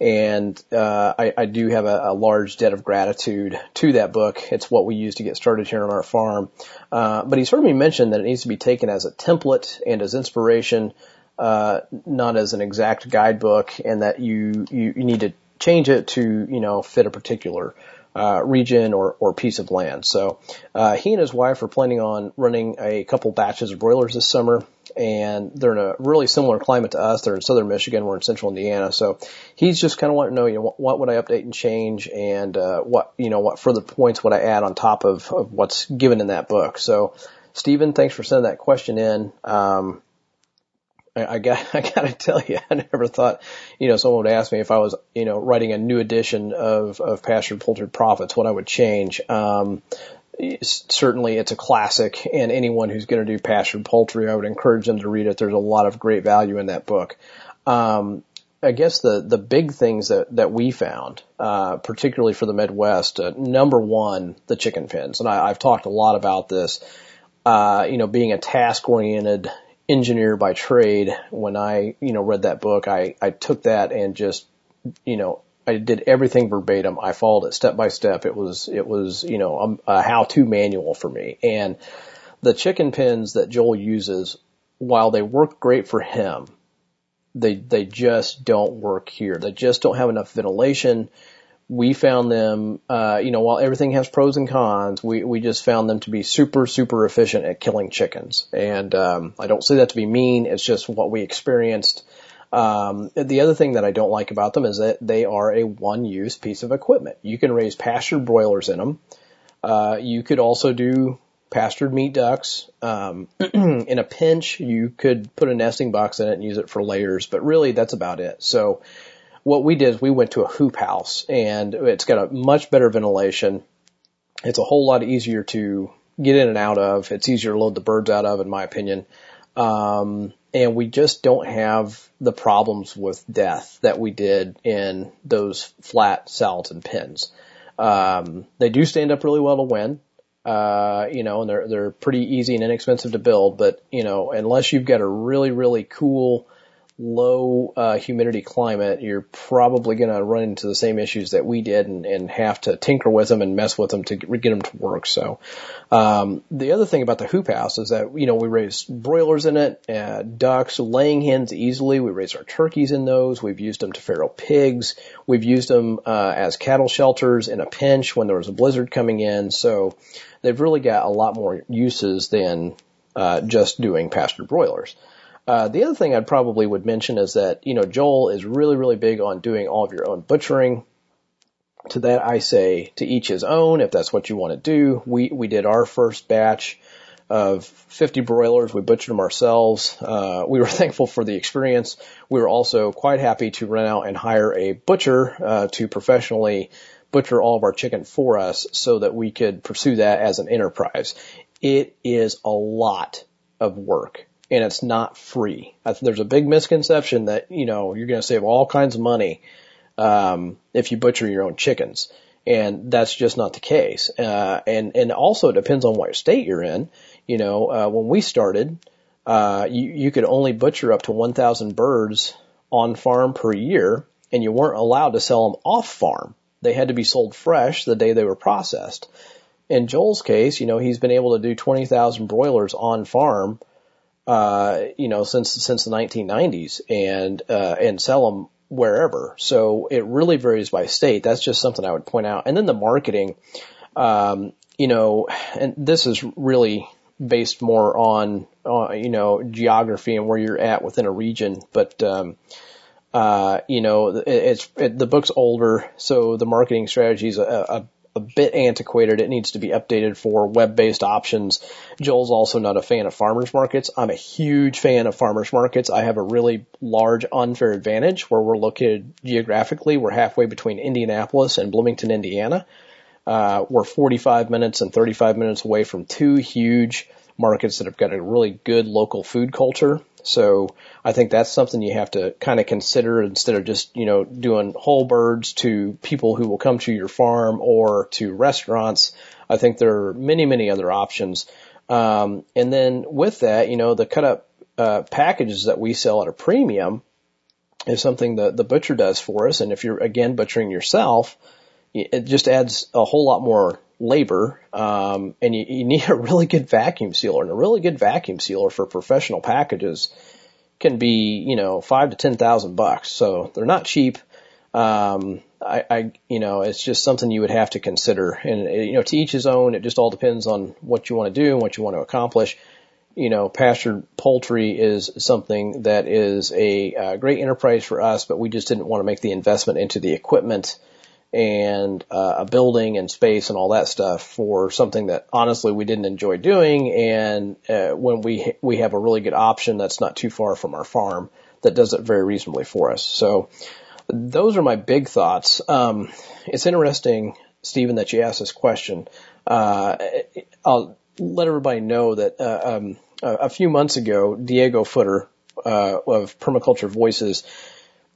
and uh, I, I, do have a, a, large debt of gratitude to that book. It's what we use to get started here on our farm. Uh, but he's heard me mention that it needs to be taken as a template and as inspiration, uh, not as an exact guidebook, and that you, you, you need to change it to you know fit a particular uh, region or, or piece of land. So uh, he and his wife are planning on running a couple batches of broilers this summer, and they're in a really similar climate to us. They're in southern Michigan, we're in central Indiana. So he's just kind of wanting to know, you know, what, what would I update and change, and uh, what you know, what further points would I add on top of, of what's given in that book. So Stephen, thanks for sending that question in. Um, I, got I got to tell you, I never thought, you know, someone would ask me if I was, you know, writing a new edition of of Pastured Poultry Profits, what I would change. Um, certainly, it's a classic, and anyone who's going to do pastured poultry, I would encourage them to read it. There's a lot of great value in that book. Um, I guess the the big things that that we found, uh, particularly for the Midwest, uh, number one, the chicken pens, and I, I've talked a lot about this. Uh, you know, being a task oriented engineer by trade, when I, you know, read that book, I, I took that and just, you know, I did everything verbatim. I followed it step by step. It was, it was, you know, a, a how-to manual for me. And the chicken pens that Joel uses, while they work great for him, they, they just don't work here. They just don't have enough ventilation we found them, uh, you know, while everything has pros and cons, we, we just found them to be super, super efficient at killing chickens. And, um, I don't say that to be mean. It's just what we experienced. Um, the other thing that I don't like about them is that they are a one-use piece of equipment. You can raise pastured broilers in them. Uh, you could also do pastured meat ducks. Um, in a pinch, you could put a nesting box in it and use it for layers, but really that's about it. So, what we did is we went to a hoop house and it's got a much better ventilation. It's a whole lot easier to get in and out of. It's easier to load the birds out of, in my opinion. Um, and we just don't have the problems with death that we did in those flat Salatin pens. Um, they do stand up really well to wind. Uh, you know, and they're, they're pretty easy and inexpensive to build, but, you know, unless you've got a really, really cool, low uh, humidity climate, you're probably going to run into the same issues that we did and, and have to tinker with them and mess with them to get them to work. So, um, the other thing about the hoop house is that, you know, we raise broilers in it, uh, ducks, laying hens easily. We raise our turkeys in those. We've used them to feral pigs. We've used them, uh, as cattle shelters in a pinch when there was a blizzard coming in. So they've really got a lot more uses than, uh, just doing pastured broilers. Uh, the other thing I'd probably would mention is that, you know, Joel is really, really big on doing all of your own butchering. To that I say to each his own if that's what you want to do. We, we did our first batch of 50 broilers. We butchered them ourselves. Uh, we were thankful for the experience. We were also quite happy to rent out and hire a butcher, uh, to professionally butcher all of our chicken for us so that we could pursue that as an enterprise. It is a lot of work and it's not free. There's a big misconception that, you know, you're going to save all kinds of money, um, if you butcher your own chickens. And that's just not the case. Uh, and, and also it depends on what state you're in. You know, uh, when we started, uh, you, you could only butcher up to 1,000 birds on farm per year and you weren't allowed to sell them off farm. They had to be sold fresh the day they were processed. In Joel's case, you know, he's been able to do 20,000 broilers on farm uh, you know, since since the 1990s, and uh, and sell them wherever. So it really varies by state. That's just something I would point out. And then the marketing, um, you know, and this is really based more on, uh, you know, geography and where you're at within a region. But, um, uh, you know, it, it's, it, the book's older, so the marketing strategies, uh, uh, a bit antiquated. It needs to be updated for web-based options. Joel's also not a fan of farmers markets. I'm a huge fan of farmers markets. I have a really large unfair advantage where we're located geographically. We're halfway between Indianapolis and Bloomington, Indiana. Uh, we're 45 minutes and 35 minutes away from two huge markets that have got a really good local food culture. So I think that's something you have to kind of consider instead of just, you know, doing whole birds to people who will come to your farm or to restaurants. I think there are many, many other options. Um, and then with that, you know, the cut up, uh, packages that we sell at a premium is something that the butcher does for us. And if you're again butchering yourself, it just adds a whole lot more labor, um, and you, you need a really good vacuum sealer. And a really good vacuum sealer for professional packages can be, you know, five to ten thousand bucks. So they're not cheap. Um, I, I, you know, it's just something you would have to consider. And you know, to each his own. It just all depends on what you want to do and what you want to accomplish. You know, pastured poultry is something that is a uh, great enterprise for us, but we just didn't want to make the investment into the equipment and uh, a building and space and all that stuff for something that honestly we didn't enjoy doing. And uh, when we we have a really good option that's not too far from our farm that does it very reasonably for us. So those are my big thoughts. Um, it's interesting, Stephen, that you asked this question. Uh, I'll let everybody know that uh, um, a few months ago, Diego Footer uh, of Permaculture Voices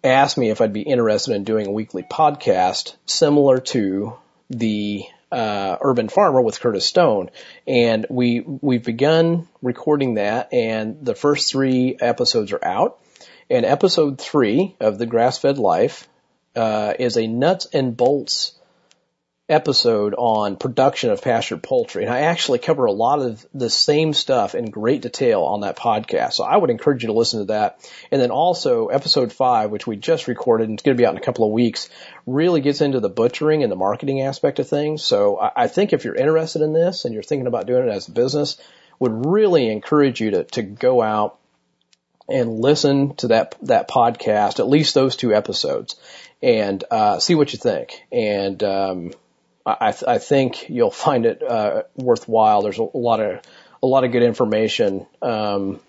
asked me if I'd be interested in doing a weekly podcast similar to the uh, Urban Farmer with Curtis Stone, and we we've begun recording that, and the first three episodes are out. And episode three of the Grass Fed Life uh, is a nuts and bolts episode on production of pastured poultry. And I actually cover a lot of the same stuff in great detail on that podcast. So I would encourage you to listen to that. And then also episode five, which we just recorded and it's going to be out in a couple of weeks, really gets into the butchering and the marketing aspect of things. So I, think if you're interested in this and you're thinking about doing it as a business, would really encourage you to, to go out and listen to that, that podcast, at least those two episodes and, uh, see what you think. And, um, I, th- I think you'll find it uh, worthwhile. There's a, a, lot of a lot of good information um,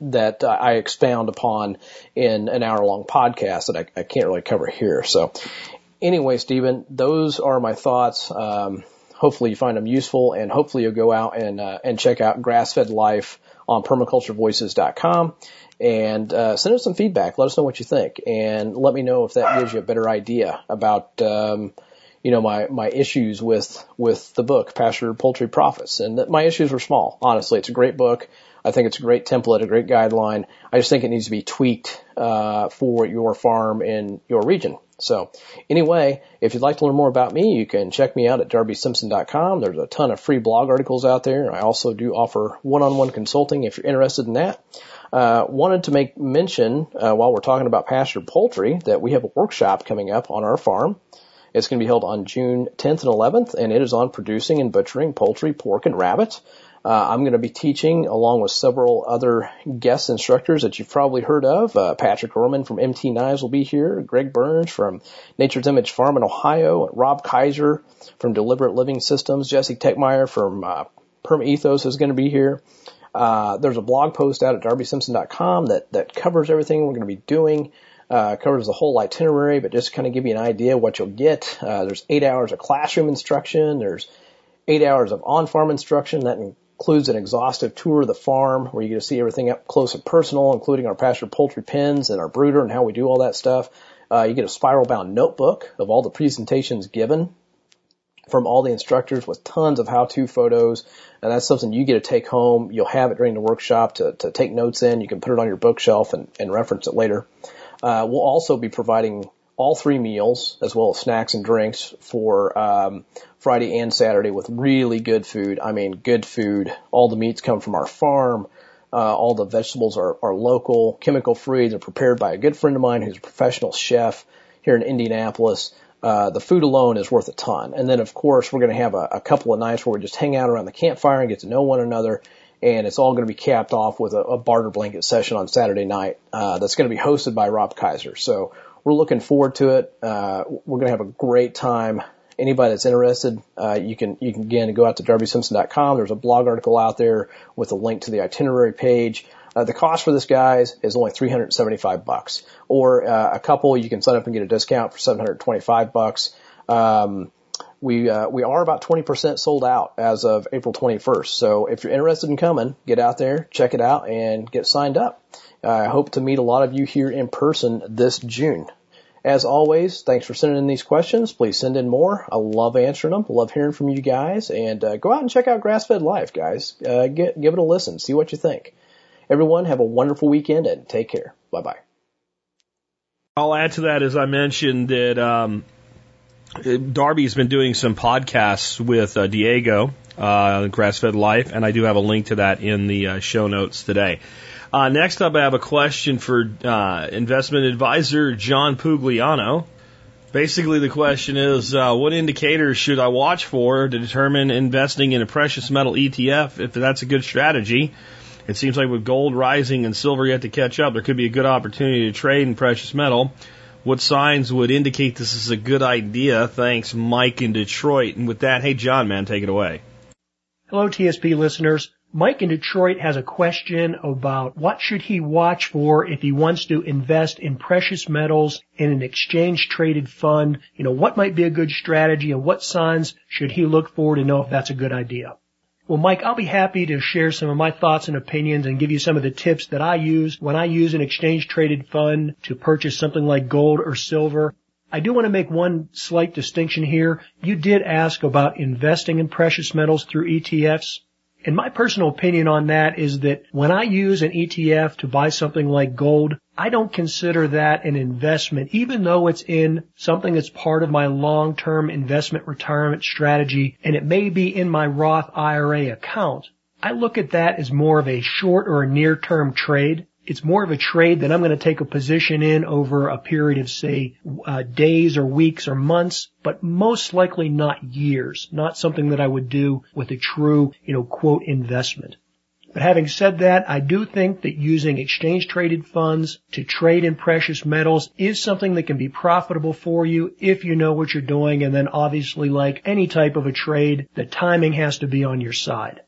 that I expound upon in an hour long podcast that I, I, can't really cover here. So, anyway, Stephen, those are my thoughts. Um, hopefully, you find them useful, and hopefully, you'll go out and uh, and check out Grass Fed Life on permaculturevoices.com and uh, send us some feedback. Let us know what you think, and let me know if that gives you a better idea about. Um, you know, my, my issues with, with the book, Pastured Poultry Profits. And that my issues were small. Honestly, it's a great book. I think it's a great template, a great guideline. I just think it needs to be tweaked, uh, for your farm in your region. So anyway, if you'd like to learn more about me, you can check me out at darbysimpson.com. There's a ton of free blog articles out there. I also do offer one-on-one consulting if you're interested in that. Uh, wanted to make mention, uh, while we're talking about pastured poultry, that we have a workshop coming up on our farm. It's going to be held on June 10th and 11th, and it is on producing and butchering poultry, pork, and rabbit. Uh, I'm going to be teaching along with several other guest instructors that you've probably heard of. Uh, Patrick Orman from MT Knives will be here. Greg Burns from Nature's Image Farm in Ohio. Rob Kaiser from Deliberate Living Systems. Jesse Techmeyer from uh, Perm Ethos is going to be here. Uh, there's a blog post out at darbysimpson.com that, that covers everything we're going to be doing uh, covers the whole itinerary, but just kind of give you an idea what you'll get. Uh, there's eight hours of classroom instruction. There's eight hours of on-farm instruction that includes an exhaustive tour of the farm where you get to see everything up close and personal, including our pasture poultry pens and our brooder and how we do all that stuff. Uh, you get a spiral bound notebook of all the presentations given from all the instructors with tons of how-to photos. And that's something you get to take home. You'll have it during the workshop to, to take notes in. You can put it on your bookshelf and, and reference it later. Uh, we'll also be providing all three meals as well as snacks and drinks for um, Friday and Saturday with really good food. I mean, good food. All the meats come from our farm. Uh, all the vegetables are, are local, chemical free. They're prepared by a good friend of mine who's a professional chef here in Indianapolis. Uh, the food alone is worth a ton. And then, of course, we're going to have a, a couple of nights where we just hang out around the campfire and get to know one another and it's all going to be capped off with a, a barter blanket session on Saturday night. Uh, that's going to be hosted by Rob Kaiser. So we're looking forward to it. Uh, we're going to have a great time anybody that's interested, uh, you can you can again go out to darbysimpson.com. There's a blog article out there with a link to the itinerary page. Uh, the cost for this guys is only 375 bucks, or uh, a couple you can sign up and get a discount for 725 bucks. Um, we uh, we are about 20% sold out as of April 21st. So if you're interested in coming, get out there, check it out, and get signed up. I hope to meet a lot of you here in person this June. As always, thanks for sending in these questions. Please send in more. I love answering them. Love hearing from you guys. And uh, go out and check out Grassfed Life, guys. Uh, get, give it a listen. See what you think. Everyone, have a wonderful weekend and take care. Bye bye. I'll add to that, as I mentioned, that um, Darby's been doing some podcasts with uh, Diego, uh, Grassfed Life, and I do have a link to that in the uh, show notes today. Uh, next up, I have a question for uh, investment advisor John Pugliano. Basically, the question is uh, what indicators should I watch for to determine investing in a precious metal ETF if that's a good strategy? It seems like with gold rising and silver yet to catch up, there could be a good opportunity to trade in precious metal. What signs would indicate this is a good idea? Thanks, Mike in Detroit. And with that, hey, John, man, take it away. Hello, TSP listeners. Mike in Detroit has a question about what should he watch for if he wants to invest in precious metals in an exchange traded fund. You know, what might be a good strategy and what signs should he look for to know if that's a good idea? Well, Mike, I'll be happy to share some of my thoughts and opinions and give you some of the tips that I use when I use an exchange traded fund to purchase something like gold or silver. I do want to make one slight distinction here. You did ask about investing in precious metals through ETFs. And my personal opinion on that is that when I use an ETF to buy something like gold, I don't consider that an investment, even though it's in something that's part of my long-term investment retirement strategy and it may be in my Roth IRA account. I look at that as more of a short or a near-term trade it's more of a trade that I'm going to take a position in over a period of say uh, days or weeks or months, but most likely not years. Not something that I would do with a true, you know, quote investment. But having said that, I do think that using exchange traded funds to trade in precious metals is something that can be profitable for you if you know what you're doing. And then obviously like any type of a trade, the timing has to be on your side.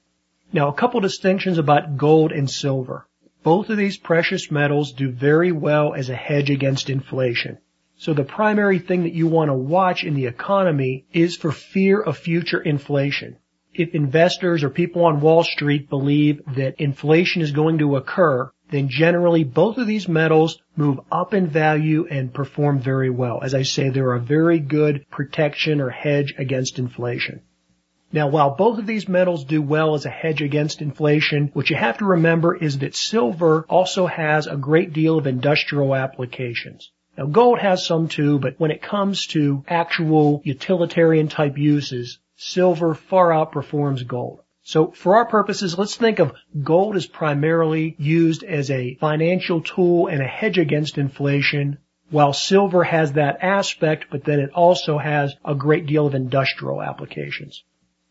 Now a couple distinctions about gold and silver. Both of these precious metals do very well as a hedge against inflation. So the primary thing that you want to watch in the economy is for fear of future inflation. If investors or people on Wall Street believe that inflation is going to occur, then generally both of these metals move up in value and perform very well. As I say, they're a very good protection or hedge against inflation. Now, while both of these metals do well as a hedge against inflation, what you have to remember is that silver also has a great deal of industrial applications. Now, gold has some too, but when it comes to actual utilitarian type uses, silver far outperforms gold. So for our purposes, let's think of gold as primarily used as a financial tool and a hedge against inflation, while silver has that aspect, but then it also has a great deal of industrial applications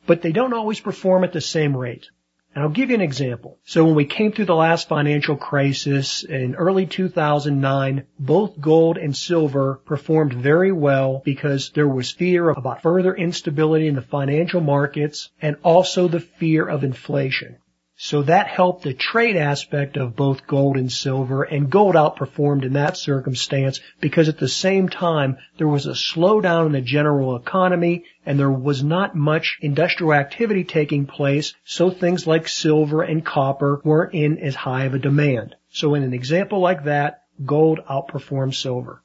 but they don't always perform at the same rate. And I'll give you an example. So when we came through the last financial crisis in early 2009, both gold and silver performed very well because there was fear about further instability in the financial markets and also the fear of inflation. So that helped the trade aspect of both gold and silver and gold outperformed in that circumstance because at the same time there was a slowdown in the general economy and there was not much industrial activity taking place so things like silver and copper weren't in as high of a demand. So in an example like that, gold outperformed silver.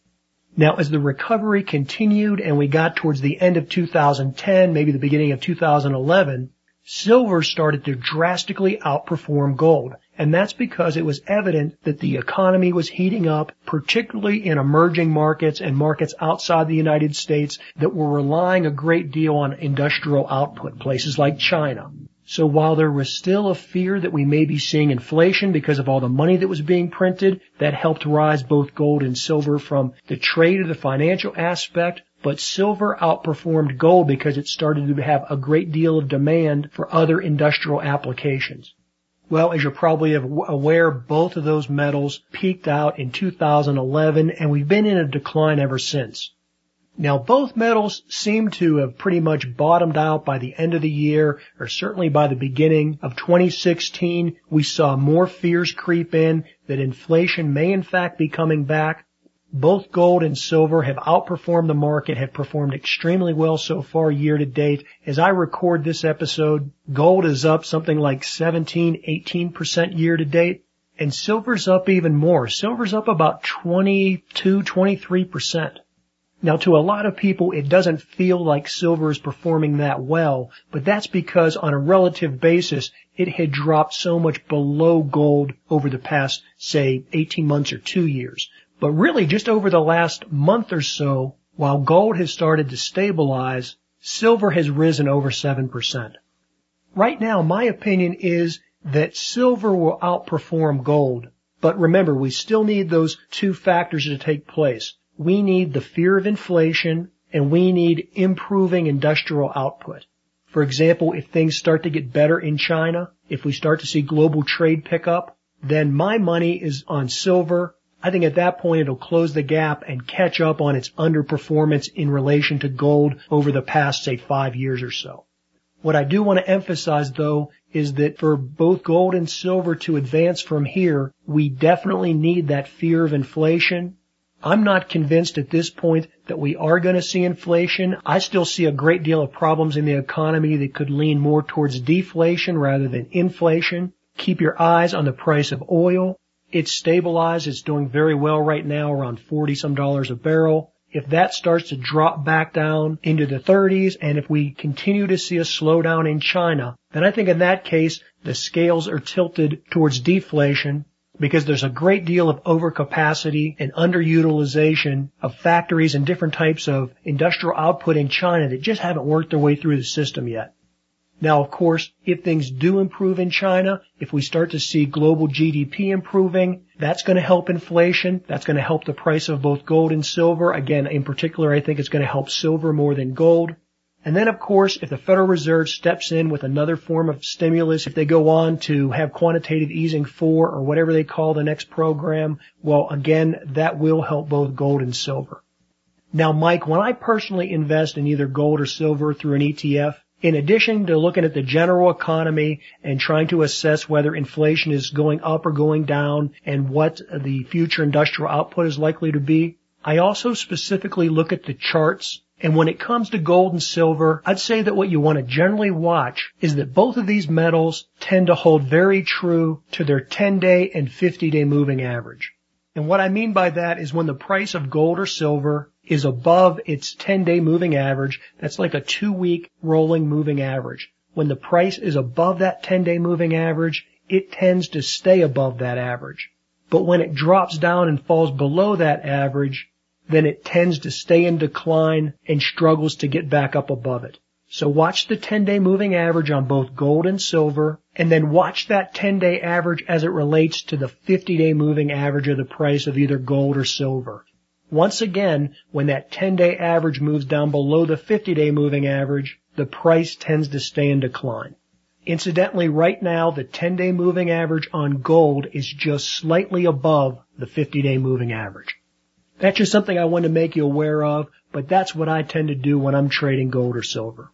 Now, as the recovery continued and we got towards the end of 2010, maybe the beginning of 2011, silver started to drastically outperform gold. And that's because it was evident that the economy was heating up, particularly in emerging markets and markets outside the United States that were relying a great deal on industrial output, places like China. So while there was still a fear that we may be seeing inflation because of all the money that was being printed, that helped rise both gold and silver from the trade or the financial aspect, but silver outperformed gold because it started to have a great deal of demand for other industrial applications. Well, as you're probably aware, both of those metals peaked out in 2011 and we've been in a decline ever since. Now both metals seem to have pretty much bottomed out by the end of the year, or certainly by the beginning of 2016. We saw more fears creep in that inflation may in fact be coming back. Both gold and silver have outperformed the market, have performed extremely well so far year to date. As I record this episode, gold is up something like 17, 18% year to date, and silver's up even more. Silver's up about 22, 23%. Now to a lot of people it doesn't feel like silver is performing that well, but that's because on a relative basis it had dropped so much below gold over the past, say, 18 months or two years. But really just over the last month or so, while gold has started to stabilize, silver has risen over 7%. Right now my opinion is that silver will outperform gold. But remember, we still need those two factors to take place we need the fear of inflation and we need improving industrial output. For example, if things start to get better in China, if we start to see global trade pick up, then my money is on silver. I think at that point it'll close the gap and catch up on its underperformance in relation to gold over the past, say, five years or so. What I do want to emphasize though is that for both gold and silver to advance from here, we definitely need that fear of inflation I'm not convinced at this point that we are going to see inflation. I still see a great deal of problems in the economy that could lean more towards deflation rather than inflation. Keep your eyes on the price of oil. It's stabilized. It's doing very well right now, around 40 some dollars a barrel. If that starts to drop back down into the 30s and if we continue to see a slowdown in China, then I think in that case the scales are tilted towards deflation because there's a great deal of overcapacity and underutilization of factories and different types of industrial output in China that just haven't worked their way through the system yet. Now, of course, if things do improve in China, if we start to see global GDP improving, that's going to help inflation. That's going to help the price of both gold and silver. Again, in particular, I think it's going to help silver more than gold. And then of course, if the Federal Reserve steps in with another form of stimulus, if they go on to have quantitative easing four or whatever they call the next program, well again, that will help both gold and silver. Now Mike, when I personally invest in either gold or silver through an ETF, in addition to looking at the general economy and trying to assess whether inflation is going up or going down and what the future industrial output is likely to be, I also specifically look at the charts and when it comes to gold and silver, I'd say that what you want to generally watch is that both of these metals tend to hold very true to their 10 day and 50 day moving average. And what I mean by that is when the price of gold or silver is above its 10 day moving average, that's like a two week rolling moving average. When the price is above that 10 day moving average, it tends to stay above that average. But when it drops down and falls below that average, then it tends to stay in decline and struggles to get back up above it. So watch the 10 day moving average on both gold and silver, and then watch that 10 day average as it relates to the 50 day moving average of the price of either gold or silver. Once again, when that 10 day average moves down below the 50 day moving average, the price tends to stay in decline. Incidentally, right now, the 10 day moving average on gold is just slightly above the 50 day moving average. That's just something I want to make you aware of, but that's what I tend to do when I'm trading gold or silver.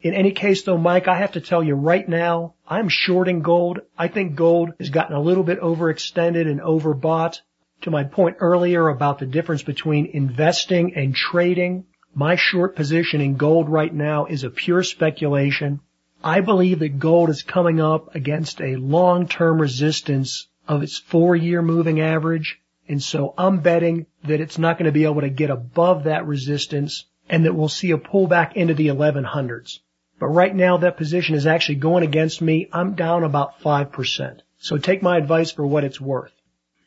In any case though, Mike, I have to tell you right now, I'm shorting gold. I think gold has gotten a little bit overextended and overbought. To my point earlier about the difference between investing and trading, my short position in gold right now is a pure speculation. I believe that gold is coming up against a long-term resistance of its four-year moving average and so I'm betting that it's not going to be able to get above that resistance and that we'll see a pullback into the 1100s. But right now that position is actually going against me. I'm down about 5%. So take my advice for what it's worth.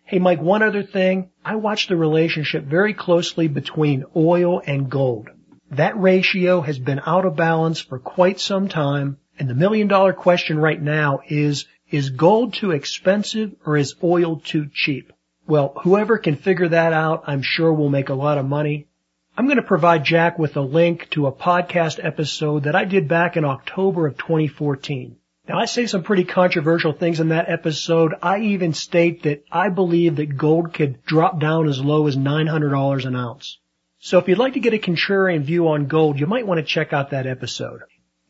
Hey Mike, one other thing. I watch the relationship very closely between oil and gold. That ratio has been out of balance for quite some time. And the million dollar question right now is, is gold too expensive or is oil too cheap? Well, whoever can figure that out, I'm sure will make a lot of money. I'm going to provide Jack with a link to a podcast episode that I did back in October of 2014. Now I say some pretty controversial things in that episode. I even state that I believe that gold could drop down as low as $900 an ounce. So if you'd like to get a contrarian view on gold, you might want to check out that episode.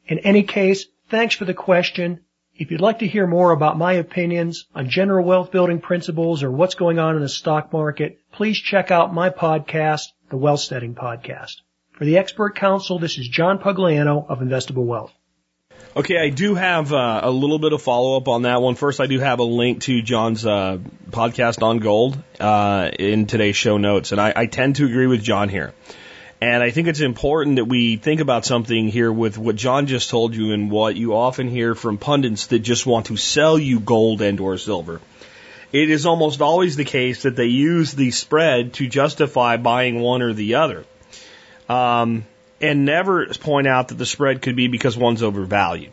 In any case, thanks for the question. If you'd like to hear more about my opinions on general wealth building principles or what's going on in the stock market, please check out my podcast, the Wealth Setting Podcast. For the Expert Council, this is John Pugliano of Investable Wealth. Okay, I do have uh, a little bit of follow up on that one. First, I do have a link to John's uh, podcast on gold uh, in today's show notes, and I, I tend to agree with John here. And I think it's important that we think about something here with what John just told you and what you often hear from pundits that just want to sell you gold and or silver. It is almost always the case that they use the spread to justify buying one or the other. Um, and never point out that the spread could be because one's overvalued.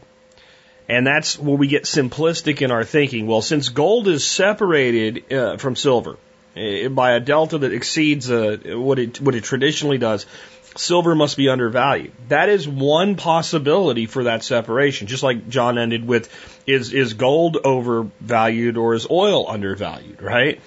And that's where we get simplistic in our thinking. Well, since gold is separated uh, from silver uh, by a delta that exceeds uh, what it what it traditionally does, silver must be undervalued. That is one possibility for that separation. Just like John ended with, is is gold overvalued or is oil undervalued? Right.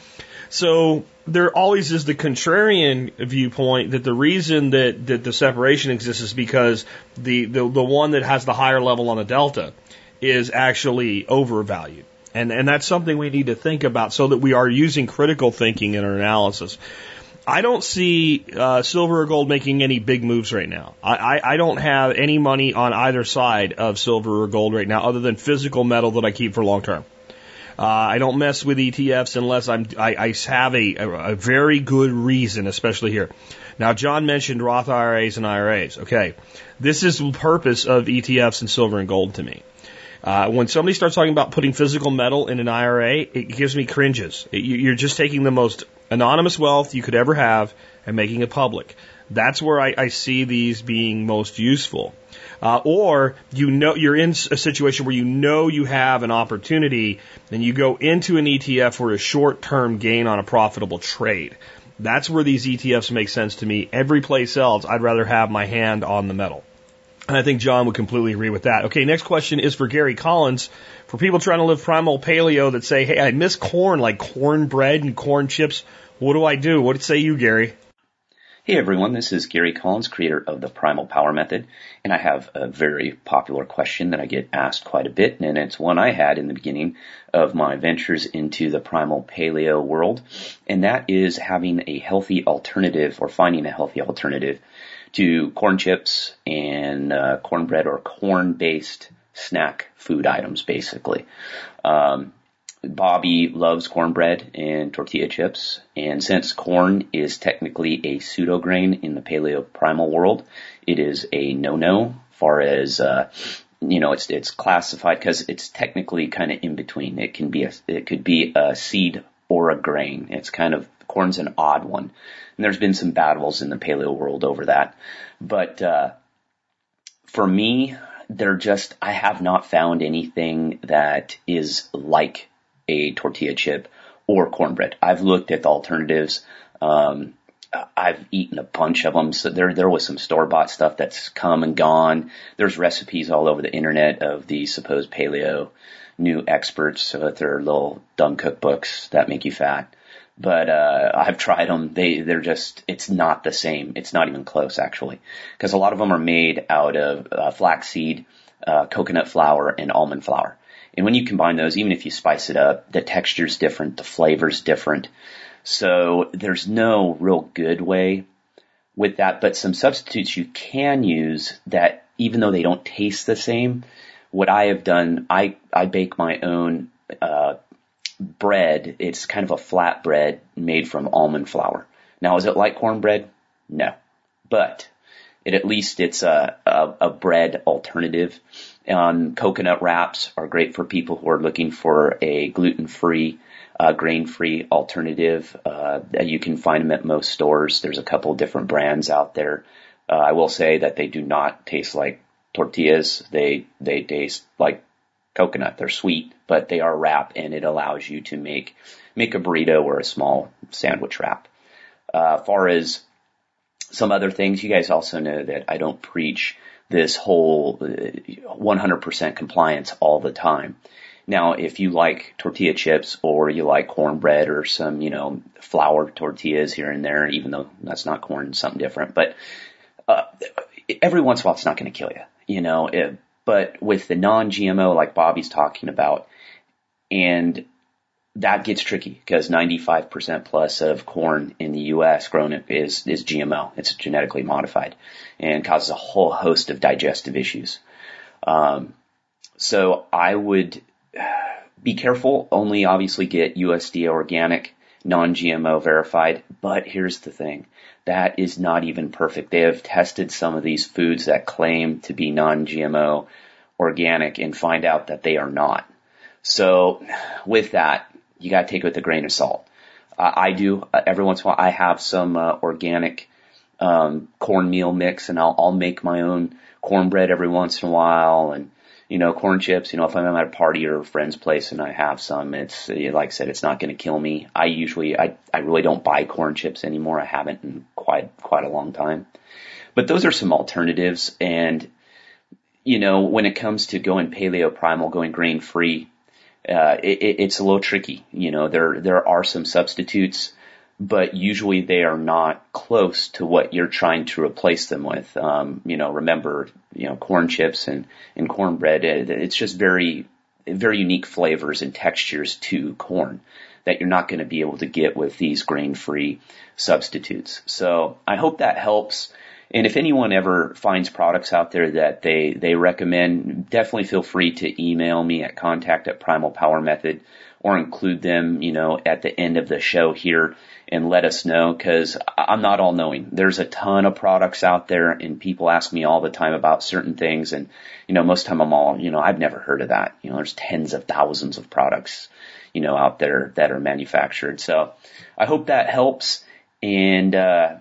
So there always is the contrarian viewpoint that the reason that, that the separation exists is because the, the, the one that has the higher level on the delta is actually overvalued. And, and that's something we need to think about so that we are using critical thinking in our analysis. I don't see uh, silver or gold making any big moves right now. I, I, I don't have any money on either side of silver or gold right now other than physical metal that I keep for long term. Uh, I don't mess with ETFs unless I'm, I, I have a, a, very good reason, especially here. Now, John mentioned Roth IRAs and IRAs. Okay. This is the purpose of ETFs and silver and gold to me. Uh, when somebody starts talking about putting physical metal in an IRA, it gives me cringes. It, you're just taking the most anonymous wealth you could ever have and making it public. That's where I, I see these being most useful. Uh, or you know you're in a situation where you know you have an opportunity and you go into an ETF for a short-term gain on a profitable trade. That's where these ETFs make sense to me. Every place else, I'd rather have my hand on the metal. And I think John would completely agree with that. Okay, next question is for Gary Collins. For people trying to live primal paleo that say, hey, I miss corn, like cornbread and corn chips, what do I do? What say you, Gary? Hey everyone, this is Gary Collins, creator of the Primal Power Method, and I have a very popular question that I get asked quite a bit, and it's one I had in the beginning of my ventures into the primal paleo world, and that is having a healthy alternative or finding a healthy alternative to corn chips and uh, cornbread or corn-based snack food items, basically. Um, Bobby loves cornbread and tortilla chips, and since corn is technically a pseudo grain in the paleo primal world, it is a no-no far as uh, you know it's it's classified because it's technically kind of in between. It can be a it could be a seed or a grain. It's kind of corn's an odd one, and there's been some battles in the paleo world over that, but uh, for me, they're just I have not found anything that is like a tortilla chip or cornbread. I've looked at the alternatives. Um, I've eaten a bunch of them. So there, there was some store bought stuff that's come and gone. There's recipes all over the internet of the supposed paleo new experts with their little dumb cookbooks that make you fat. But, uh, I've tried them. They, they're just, it's not the same. It's not even close actually. Cause a lot of them are made out of uh, flaxseed, uh, coconut flour and almond flour. And when you combine those, even if you spice it up, the texture's different, the flavor's different. So there's no real good way with that, but some substitutes you can use that even though they don't taste the same, what I have done, I, I bake my own, uh, bread. It's kind of a flat bread made from almond flour. Now, is it like cornbread? No, but it at least it's a, a, a bread alternative um, coconut wraps are great for people who are looking for a gluten-free, uh, grain-free alternative. Uh, you can find them at most stores. There's a couple different brands out there. Uh, I will say that they do not taste like tortillas. They they taste like coconut. They're sweet, but they are wrap, and it allows you to make make a burrito or a small sandwich wrap. Uh, far as some other things, you guys also know that I don't preach this whole 100% uh, compliance all the time. Now, if you like tortilla chips or you like cornbread or some, you know, flour tortillas here and there, even though that's not corn, something different, but uh, every once in a while it's not going to kill you, you know. It, but with the non-GMO, like Bobby's talking about, and that gets tricky because 95% plus of corn in the U.S. grown is is GMO. It's genetically modified and causes a whole host of digestive issues. Um, so I would be careful. Only obviously get USDA organic, non-GMO verified. But here's the thing. That is not even perfect. They have tested some of these foods that claim to be non-GMO organic and find out that they are not. So with that, you got to take it with a grain of salt. Uh, I do uh, every once in a while. I have some uh, organic um, cornmeal mix, and I'll, I'll make my own cornbread every once in a while, and you know corn chips. You know if I'm at a party or a friend's place and I have some, it's like I said, it's not going to kill me. I usually I I really don't buy corn chips anymore. I haven't in quite quite a long time. But those are some alternatives, and you know when it comes to going paleo primal, going grain free, uh, it, it's a little tricky. You know, there there are some substitutes, but usually they are not close to what you're trying to replace them with. Um, you know, remember, you know, corn chips and and cornbread. It, it's just very very unique flavors and textures to corn that you're not going to be able to get with these grain free substitutes. So I hope that helps. And if anyone ever finds products out there that they, they recommend, definitely feel free to email me at contact at Primal Power Method or include them, you know, at the end of the show here and let us know because I'm not all knowing. There's a ton of products out there and people ask me all the time about certain things and, you know, most time I'm all, you know, I've never heard of that. You know, there's tens of thousands of products, you know, out there that are manufactured. So I hope that helps. And, uh,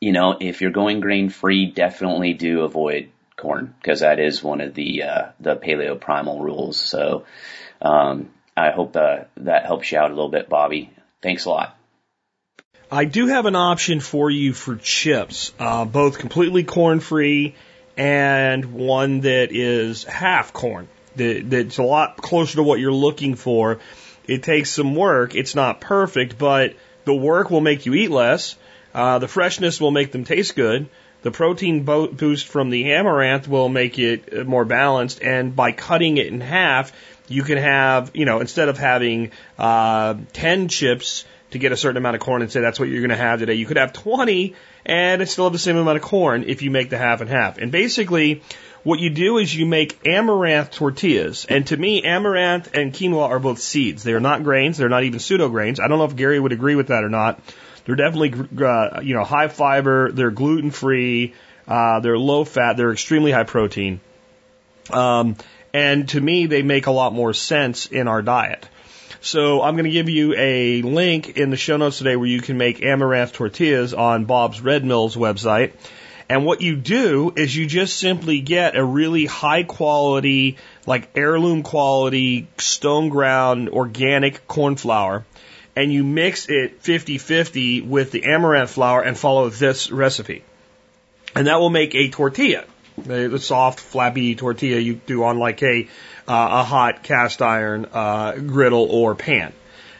you know, if you're going grain free, definitely do avoid corn because that is one of the uh, the paleo primal rules. So um, I hope uh, that helps you out a little bit, Bobby. Thanks a lot. I do have an option for you for chips, uh, both completely corn free and one that is half corn. That, that's a lot closer to what you're looking for. It takes some work. It's not perfect, but the work will make you eat less uh, the freshness will make them taste good. The protein bo- boost from the amaranth will make it uh, more balanced, and by cutting it in half, you can have, you know, instead of having uh, 10 chips to get a certain amount of corn and say that's what you're going to have today, you could have 20 and still have the same amount of corn if you make the half and half. And basically, what you do is you make amaranth tortillas. And to me, amaranth and quinoa are both seeds. They are not grains. They're not even pseudo grains. I don't know if Gary would agree with that or not. They're definitely, uh, you know, high fiber. They're gluten free. Uh, they're low fat. They're extremely high protein. Um, and to me, they make a lot more sense in our diet. So I'm going to give you a link in the show notes today where you can make amaranth tortillas on Bob's Red Mills website. And what you do is you just simply get a really high quality, like heirloom quality, stone ground organic corn flour and you mix it 50-50 with the amaranth flour and follow this recipe. And that will make a tortilla, the soft, flappy tortilla you do on like a, uh, a hot cast iron uh, griddle or pan.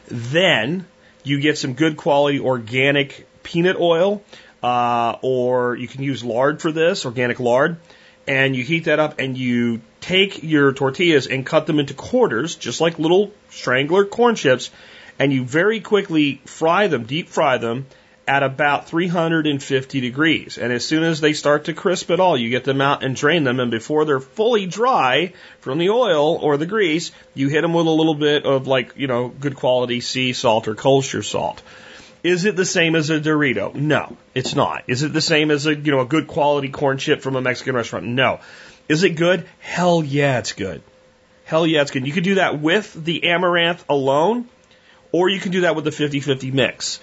Then you get some good quality organic peanut oil, uh, or you can use lard for this, organic lard, and you heat that up and you take your tortillas and cut them into quarters, just like little strangler corn chips, and you very quickly fry them, deep fry them at about 350 degrees. And as soon as they start to crisp at all, you get them out and drain them. And before they're fully dry from the oil or the grease, you hit them with a little bit of like, you know, good quality sea salt or kosher salt. Is it the same as a Dorito? No, it's not. Is it the same as a, you know, a good quality corn chip from a Mexican restaurant? No. Is it good? Hell yeah, it's good. Hell yeah, it's good. You could do that with the amaranth alone or you can do that with the 50-50 mix.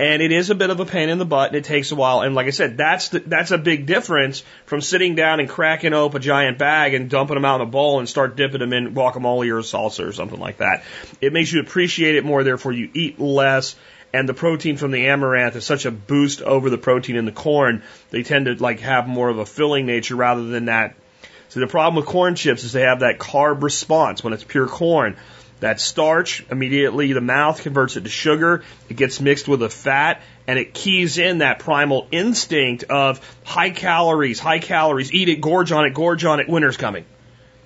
And it is a bit of a pain in the butt and it takes a while. And like I said, that's the, that's a big difference from sitting down and cracking open a giant bag and dumping them out in a bowl and start dipping them in guacamole or salsa or something like that. It makes you appreciate it more, therefore you eat less and the protein from the amaranth is such a boost over the protein in the corn, they tend to like have more of a filling nature rather than that So the problem with corn chips is they have that carb response when it's pure corn. That starch, immediately the mouth converts it to sugar, it gets mixed with a fat, and it keys in that primal instinct of high calories, high calories, eat it, gorge on it, gorge on it, winter's coming.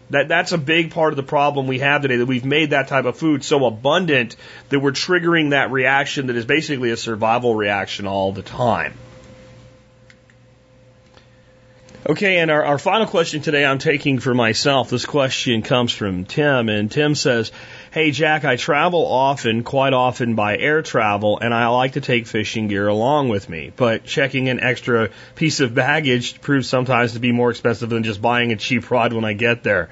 That, that's a big part of the problem we have today, that we've made that type of food so abundant that we're triggering that reaction that is basically a survival reaction all the time. Okay, and our, our final question today I'm taking for myself. This question comes from Tim, and Tim says, Hey Jack, I travel often, quite often by air travel, and I like to take fishing gear along with me. But checking an extra piece of baggage proves sometimes to be more expensive than just buying a cheap rod when I get there.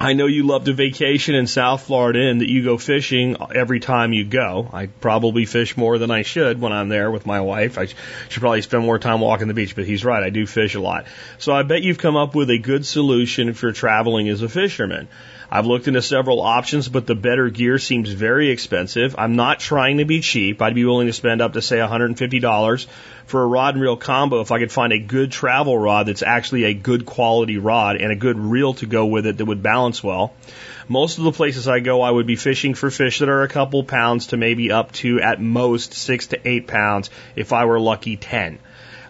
I know you love to vacation in South Florida and that you go fishing every time you go. I probably fish more than I should when I'm there with my wife. I should probably spend more time walking the beach, but he's right. I do fish a lot. So I bet you've come up with a good solution if you're traveling as a fisherman. I've looked into several options, but the better gear seems very expensive. I'm not trying to be cheap. I'd be willing to spend up to say $150 for a rod and reel combo if I could find a good travel rod that's actually a good quality rod and a good reel to go with it that would balance well. Most of the places I go, I would be fishing for fish that are a couple pounds to maybe up to at most six to eight pounds if I were lucky 10.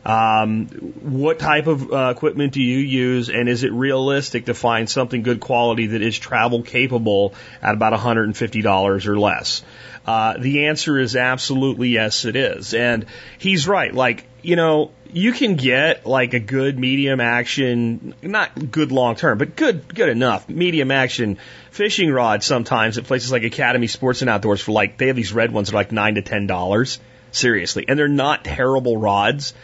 Um, what type of uh, equipment do you use, and is it realistic to find something good quality that is travel capable at about $150 or less? Uh, the answer is absolutely yes, it is. And he's right. Like, you know, you can get like a good medium action, not good long term, but good, good enough medium action fishing rod sometimes at places like Academy Sports and Outdoors for like, they have these red ones that are like nine to ten dollars. Seriously. And they're not terrible rods.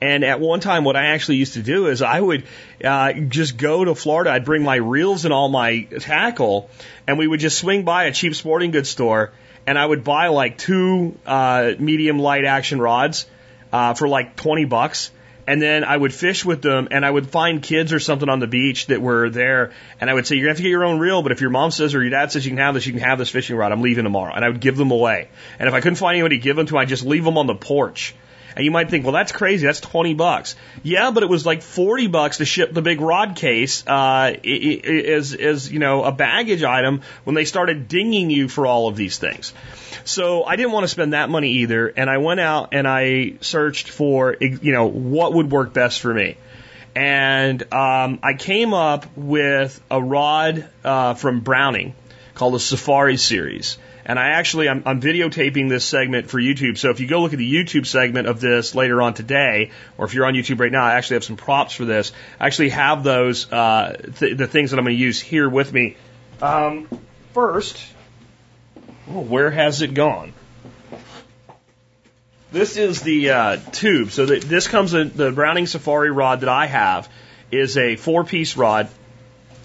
And at one time, what I actually used to do is I would uh, just go to Florida. I'd bring my reels and all my tackle, and we would just swing by a cheap sporting goods store, and I would buy like two uh, medium light action rods uh, for like twenty bucks. And then I would fish with them, and I would find kids or something on the beach that were there, and I would say, "You're gonna have to get your own reel, but if your mom says or your dad says you can have this, you can have this fishing rod. I'm leaving tomorrow." And I would give them away. And if I couldn't find anybody to give them to, I'd just leave them on the porch and you might think, well, that's crazy. That's 20 bucks. Yeah, but it was like 40 bucks to ship the big rod case, uh, as, as, you know, a baggage item when they started dinging you for all of these things. So I didn't want to spend that money either. And I went out and I searched for, you know, what would work best for me. And um, I came up with a rod uh, from Browning called the Safari Series. And I actually, I'm, I'm videotaping this segment for YouTube. So if you go look at the YouTube segment of this later on today, or if you're on YouTube right now, I actually have some props for this. I actually have those, uh, th- the things that I'm going to use here with me. Um, first, oh, where has it gone? This is the uh, tube. So the, this comes in the Browning Safari rod that I have is a four piece rod.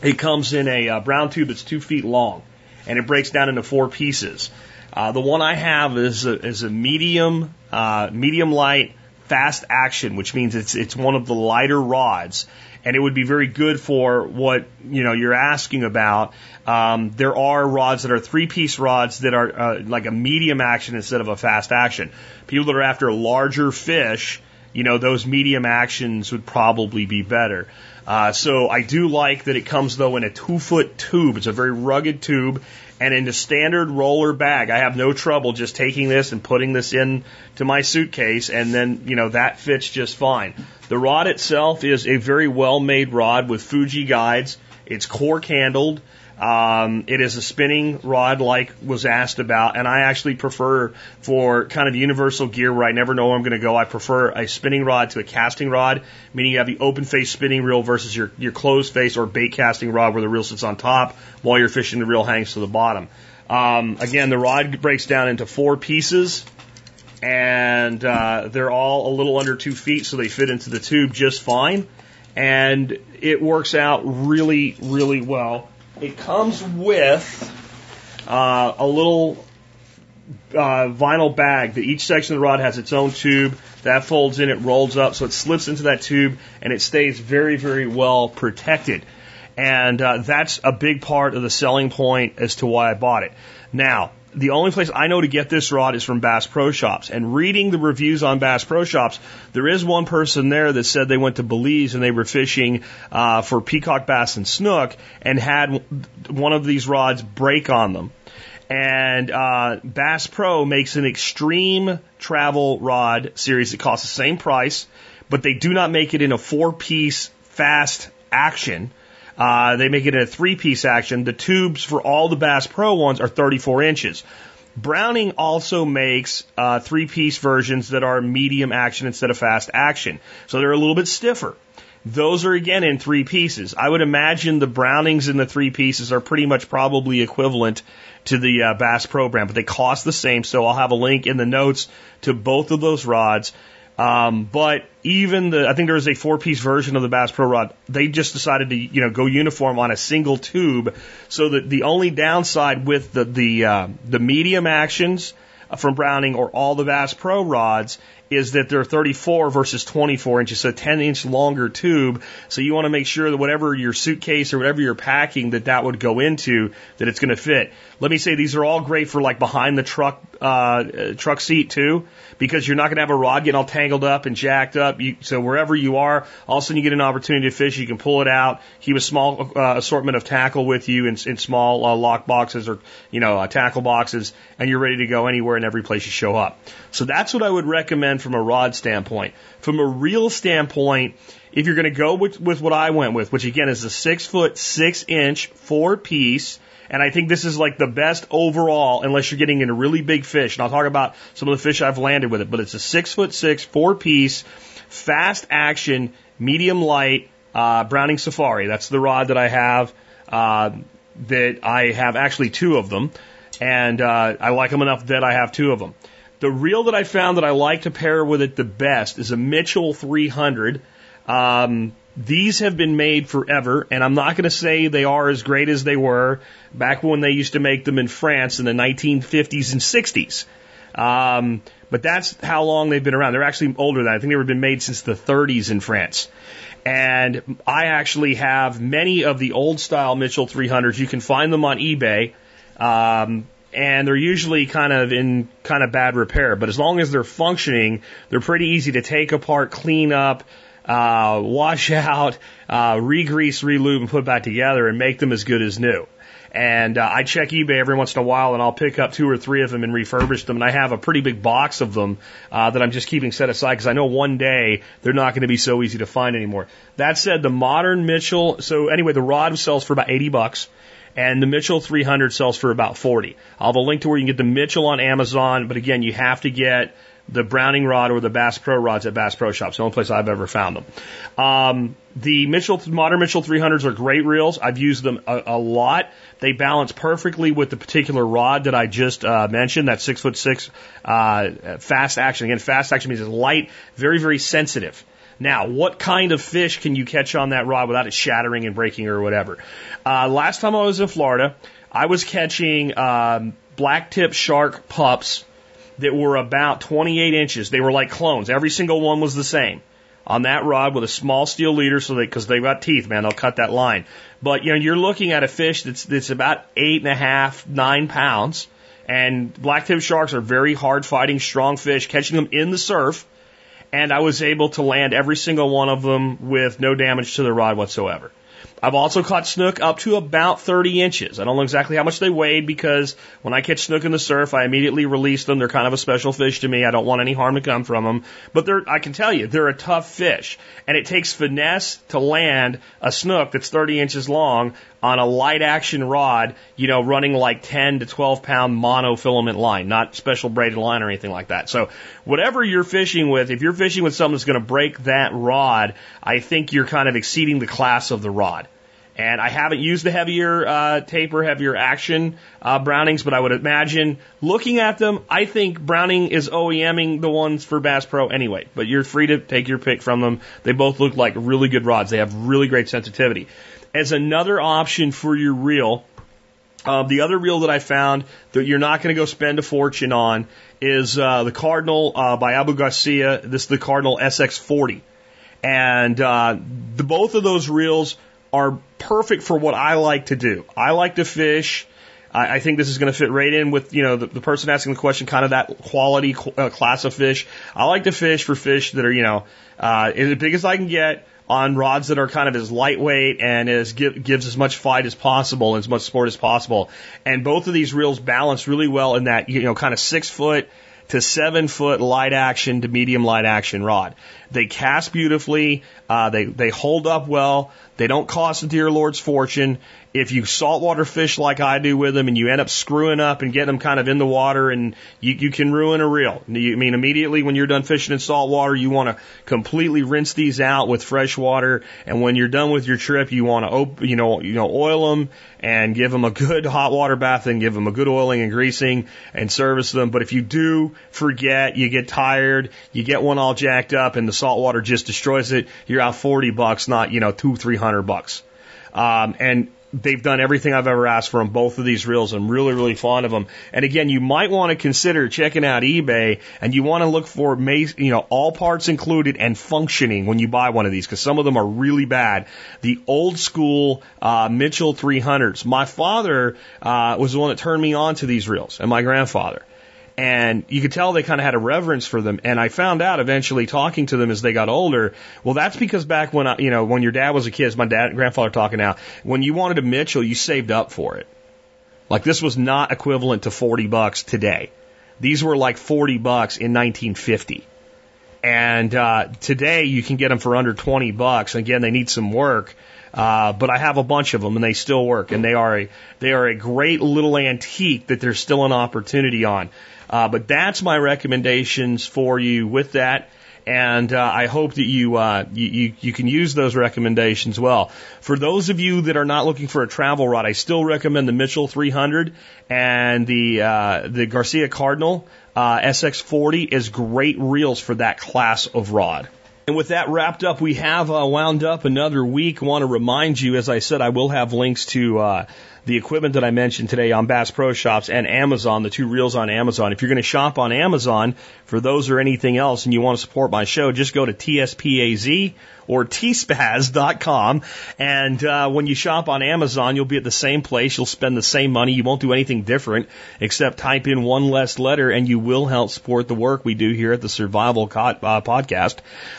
It comes in a uh, brown tube that's two feet long and it breaks down into four pieces. Uh, the one I have is a, is a medium, uh, medium light, fast action, which means it's it's one of the lighter rods, and it would be very good for what you know you're asking about. Um, there are rods that are three piece rods that are uh, like a medium action instead of a fast action. People that are after larger fish, you know, those medium actions would probably be better. Uh, so I do like that it comes though in a two foot tube. It's a very rugged tube and in a standard roller bag. I have no trouble just taking this and putting this in to my suitcase and then, you know, that fits just fine. The rod itself is a very well made rod with Fuji guides. It's cork handled. Um, it is a spinning rod, like was asked about, and I actually prefer for kind of universal gear where I never know where I'm going to go. I prefer a spinning rod to a casting rod, meaning you have the open face spinning reel versus your your closed face or bait casting rod where the reel sits on top while you're fishing. The reel hangs to the bottom. Um, again, the rod breaks down into four pieces and uh, they're all a little under two feet, so they fit into the tube just fine. And it works out really, really well. It comes with uh, a little uh, vinyl bag that each section of the rod has its own tube. That folds in, it rolls up, so it slips into that tube and it stays very, very well protected. And uh, that's a big part of the selling point as to why I bought it. Now, the only place I know to get this rod is from Bass Pro Shops. And reading the reviews on Bass Pro Shops, there is one person there that said they went to Belize and they were fishing uh, for peacock bass and snook and had one of these rods break on them. And uh, Bass Pro makes an extreme travel rod series that costs the same price, but they do not make it in a four piece fast action. Uh, they make it in a three piece action. The tubes for all the Bass Pro ones are 34 inches. Browning also makes uh, three piece versions that are medium action instead of fast action. So they're a little bit stiffer. Those are again in three pieces. I would imagine the Brownings in the three pieces are pretty much probably equivalent to the uh, Bass Pro brand, but they cost the same. So I'll have a link in the notes to both of those rods. Um, but even the, I think there was a four piece version of the Bass Pro rod. They just decided to, you know, go uniform on a single tube. So that the only downside with the, the, uh, the medium actions from Browning or all the Bass Pro rods is that they're 34 versus 24 inches, so 10 inch longer tube. So you want to make sure that whatever your suitcase or whatever you're packing, that that would go into, that it's going to fit. Let me say these are all great for like behind the truck, uh, truck seat too, because you're not going to have a rod getting all tangled up and jacked up. You, so wherever you are, all of a sudden you get an opportunity to fish. You can pull it out, keep a small uh, assortment of tackle with you in, in small uh, lock boxes or you know uh, tackle boxes, and you're ready to go anywhere and every place you show up. So that's what I would recommend from a rod standpoint. From a reel standpoint, if you're going to go with, with what I went with, which again is a six foot six inch four piece. And I think this is like the best overall, unless you're getting into a really big fish. And I'll talk about some of the fish I've landed with it. But it's a six foot six, four piece, fast action, medium light, uh, Browning Safari. That's the rod that I have. Uh, that I have actually two of them, and uh, I like them enough that I have two of them. The reel that I found that I like to pair with it the best is a Mitchell 300. Um, these have been made forever, and I'm not going to say they are as great as they were back when they used to make them in France in the 1950s and 60s. Um, but that's how long they've been around. They're actually older than. I think they've been made since the 30s in France. And I actually have many of the old style Mitchell 300s. You can find them on eBay. Um, and they're usually kind of in kind of bad repair. But as long as they're functioning, they're pretty easy to take apart, clean up, uh, wash out, uh, re-grease, re-lube, and put back together, and make them as good as new. And uh, I check eBay every once in a while, and I'll pick up two or three of them and refurbish them. And I have a pretty big box of them uh, that I'm just keeping set aside because I know one day they're not going to be so easy to find anymore. That said, the modern Mitchell. So anyway, the rod sells for about 80 bucks and the Mitchell 300 sells for about 40. I'll have a link to where you can get the Mitchell on Amazon, but again, you have to get the Browning rod or the Bass Pro rods at Bass Pro Shops. The only place I've ever found them. Um, the Mitchell modern Mitchell 300s are great reels. I've used them a, a lot. They balance perfectly with the particular rod that I just uh, mentioned. That six foot six uh, fast action. Again, fast action means it's light, very very sensitive. Now, what kind of fish can you catch on that rod without it shattering and breaking or whatever? Uh, last time I was in Florida, I was catching um, black tip shark pups that were about 28 inches. They were like clones. Every single one was the same on that rod with a small steel leader, so they because they've got teeth, man, they'll cut that line. But you know, you're looking at a fish that's that's about eight and a half, nine pounds. And black tip sharks are very hard fighting, strong fish. Catching them in the surf and I was able to land every single one of them with no damage to the rod whatsoever. I've also caught snook up to about 30 inches. I don't know exactly how much they weighed because when I catch snook in the surf, I immediately release them. They're kind of a special fish to me. I don't want any harm to come from them. But they're, I can tell you, they're a tough fish. And it takes finesse to land a snook that's 30 inches long on a light action rod, you know, running like 10 to 12 pound monofilament line, not special braided line or anything like that. So whatever you're fishing with, if you're fishing with something that's going to break that rod, I think you're kind of exceeding the class of the rod. And I haven't used the heavier uh, taper, heavier action uh, Brownings, but I would imagine looking at them, I think Browning is OEMing the ones for Bass Pro anyway. But you're free to take your pick from them. They both look like really good rods. They have really great sensitivity. As another option for your reel, uh, the other reel that I found that you're not going to go spend a fortune on is uh, the Cardinal uh, by Abu Garcia. This is the Cardinal SX40, and uh, the both of those reels are perfect for what I like to do. I like to fish I, I think this is going to fit right in with you know the, the person asking the question, kind of that quality uh, class of fish. I like to fish for fish that are you know uh, as big as I can get on rods that are kind of as lightweight and as give, gives as much fight as possible and as much sport as possible. And both of these reels balance really well in that you know kind of six foot to seven foot light action to medium light action rod. They cast beautifully. Uh, they they hold up well. They don't cost the dear Lord's fortune. If you saltwater fish like I do with them and you end up screwing up and getting them kind of in the water and you, you can ruin a reel. You, I mean, immediately when you're done fishing in saltwater, you want to completely rinse these out with fresh water. And when you're done with your trip, you want to, op- you know, you know, oil them and give them a good hot water bath and give them a good oiling and greasing and service them. But if you do forget, you get tired, you get one all jacked up and the salt water just destroys it, you're out 40 bucks, not, you know, two, three hundred bucks. Um, and they've done everything I've ever asked for on both of these reels. I'm really, really fond of them. And again, you might want to consider checking out eBay and you want to look for, you know, all parts included and functioning when you buy one of these because some of them are really bad. The old school, uh, Mitchell 300s. My father, uh, was the one that turned me on to these reels and my grandfather. And you could tell they kind of had a reverence for them. And I found out eventually talking to them as they got older, well, that's because back when, I, you know, when your dad was a kid, my dad, grandfather talking now, when you wanted a Mitchell, you saved up for it. Like this was not equivalent to 40 bucks today. These were like 40 bucks in 1950. And, uh, today you can get them for under 20 bucks. Again, they need some work. Uh, but I have a bunch of them and they still work and they are a, they are a great little antique that there's still an opportunity on. Uh, but that's my recommendations for you with that. And uh, I hope that you, uh, you, you you can use those recommendations well. For those of you that are not looking for a travel rod, I still recommend the Mitchell 300 and the uh, the Garcia Cardinal uh, SX40 is great reels for that class of rod. And with that wrapped up, we have uh, wound up another week. Want to remind you, as I said, I will have links to uh, the equipment that I mentioned today on Bass Pro Shops and Amazon, the two reels on Amazon. If you're going to shop on Amazon for those or anything else and you want to support my show, just go to TSPAZ or tspaz.com. And uh, when you shop on Amazon, you'll be at the same place. You'll spend the same money. You won't do anything different except type in one less letter, and you will help support the work we do here at the Survival Co- uh, Podcast.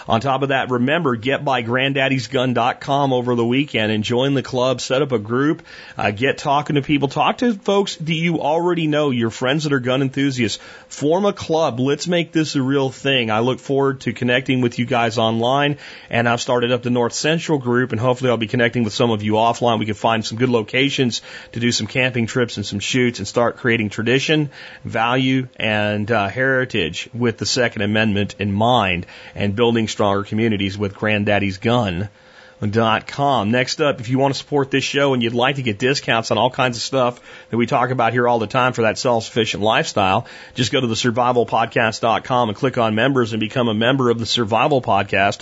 On top of that, remember, get by granddaddy'sgun.com over the weekend and join the club, set up a group, uh, get talking to people, talk to folks that you already know, your friends that are gun enthusiasts. Form a club. Let's make this a real thing. I look forward to connecting with you guys online, and I've started up the North Central group, and hopefully I'll be connecting with some of you offline. We can find some good locations to do some camping trips and some shoots and start creating tradition, value, and uh, heritage with the Second Amendment in mind and building stronger communities with Granddaddy's Gun. Dot com. Next up, if you want to support this show and you'd like to get discounts on all kinds of stuff that we talk about here all the time for that self-sufficient lifestyle, just go to the survivalpodcast.com and click on members and become a member of the Survival Podcast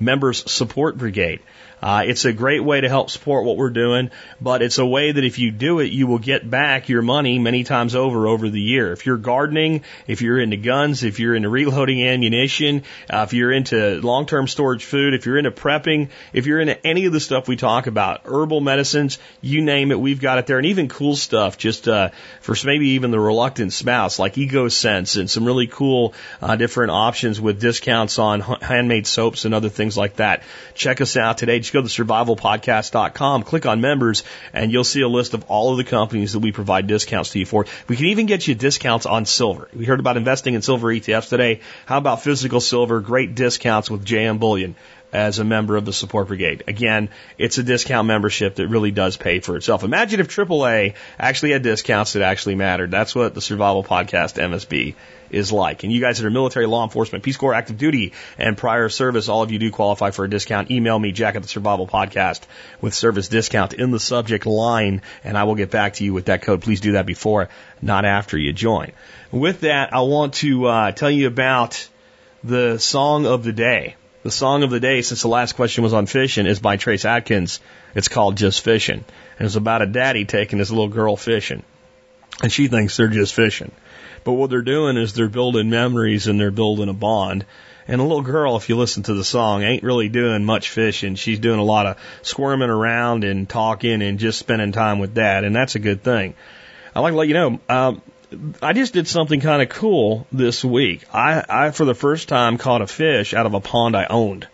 Members Support Brigade. Uh, it's a great way to help support what we're doing, but it's a way that if you do it, you will get back your money many times over over the year. If you're gardening, if you're into guns, if you're into reloading ammunition, uh, if you're into long-term storage food, if you're into prepping, if you're into any of the stuff we talk about, herbal medicines, you name it, we've got it there, and even cool stuff, just uh, for maybe even the reluctant spouse, like EcoSense and some really cool uh, different options with discounts on handmade soaps and other things like that. Check us out today just go to survivalpodcast.com, click on members, and you'll see a list of all of the companies that we provide discounts to you for. We can even get you discounts on silver. We heard about investing in silver ETFs today. How about physical silver? Great discounts with JM Bullion as a member of the support brigade. Again, it's a discount membership that really does pay for itself. Imagine if AAA actually had discounts that actually mattered. That's what the Survival Podcast MSB is like. And you guys that are military, law enforcement, Peace Corps, active duty, and prior service, all of you do qualify for a discount. Email me, Jack at the Survival Podcast, with service discount in the subject line, and I will get back to you with that code. Please do that before, not after you join. With that, I want to uh, tell you about the song of the day. The song of the day, since the last question was on fishing, is by Trace Adkins. It's called Just Fishing. And it's about a daddy taking his little girl fishing. And she thinks they're just fishing. But what they're doing is they're building memories and they're building a bond. And a little girl, if you listen to the song, ain't really doing much fishing. She's doing a lot of squirming around and talking and just spending time with dad, and that's a good thing. I'd like to let you know. Um, I just did something kind of cool this week. I, I, for the first time, caught a fish out of a pond I owned.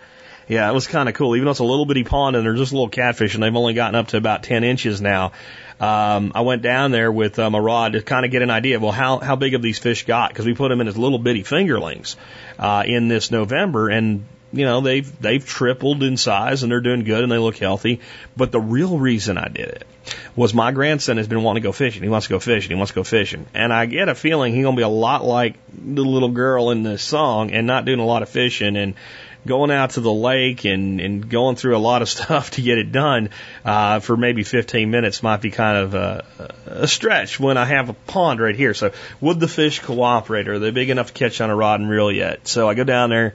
Yeah, it was kind of cool. Even though it's a little bitty pond and they're just little catfish and they've only gotten up to about 10 inches now. Um, I went down there with um, a rod to kind of get an idea of, well, how, how big have these fish got? Because we put them in as little bitty fingerlings, uh, in this November and you know, they've, they've tripled in size and they're doing good and they look healthy. But the real reason I did it was my grandson has been wanting to go fishing. He wants to go fishing. He wants to go fishing. And I get a feeling he's to be a lot like the little girl in this song and not doing a lot of fishing and going out to the lake and, and going through a lot of stuff to get it done uh, for maybe 15 minutes might be kind of a, a stretch when I have a pond right here. So would the fish cooperate? Are they big enough to catch on a rod and reel yet? So I go down there.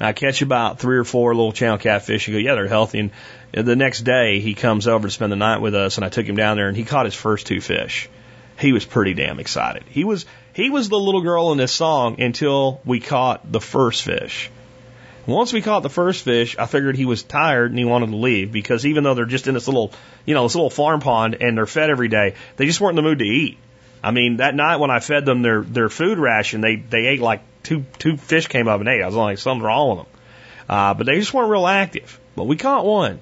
I catch about three or four little channel catfish and go, yeah, they're healthy. And the next day he comes over to spend the night with us and I took him down there and he caught his first two fish. He was pretty damn excited. He was, he was the little girl in this song until we caught the first fish. Once we caught the first fish, I figured he was tired and he wanted to leave because even though they're just in this little, you know, this little farm pond and they're fed every day, they just weren't in the mood to eat. I mean, that night when I fed them their their food ration, they they ate like two two fish came up and ate. I was like, something's wrong with them. Uh, but they just weren't real active. But we caught one,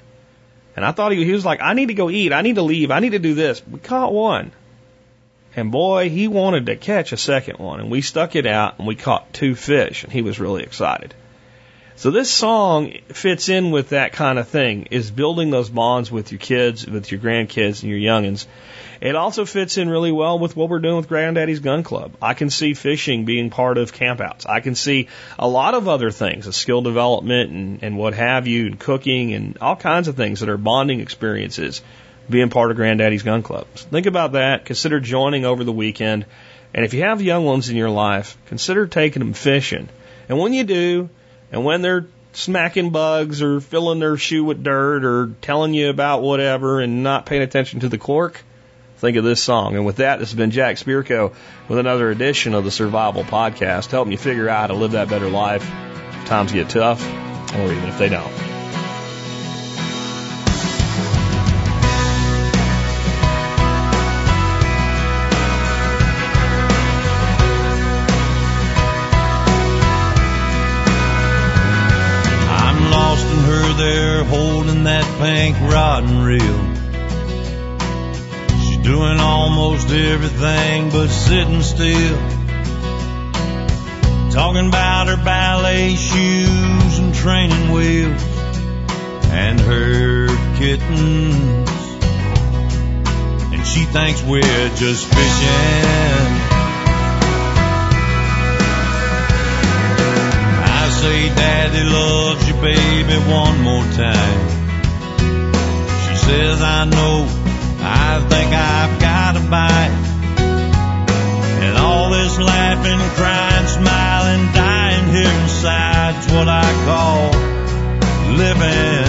and I thought he, he was like, I need to go eat. I need to leave. I need to do this. We caught one, and boy, he wanted to catch a second one, and we stuck it out and we caught two fish, and he was really excited. So this song fits in with that kind of thing, is building those bonds with your kids, with your grandkids and your youngins. It also fits in really well with what we're doing with Granddaddy's Gun Club. I can see fishing being part of campouts. I can see a lot of other things, a skill development and, and what have you, and cooking and all kinds of things that are bonding experiences being part of Granddaddy's Gun Club. So think about that. Consider joining over the weekend. And if you have young ones in your life, consider taking them fishing. And when you do, and when they're smacking bugs or filling their shoe with dirt or telling you about whatever and not paying attention to the cork, think of this song. And with that, this has been Jack Spirko with another edition of the Survival Podcast, helping you figure out how to live that better life if times get tough or even if they don't. Rod and reel. She's doing almost everything but sitting still. Talking about her ballet shoes and training wheels and her kittens. And she thinks we're just fishing. I say daddy loves you baby one more time. Says I know, I think I've got a bite. And all this laughing, crying, smiling, dying here inside's what I call living.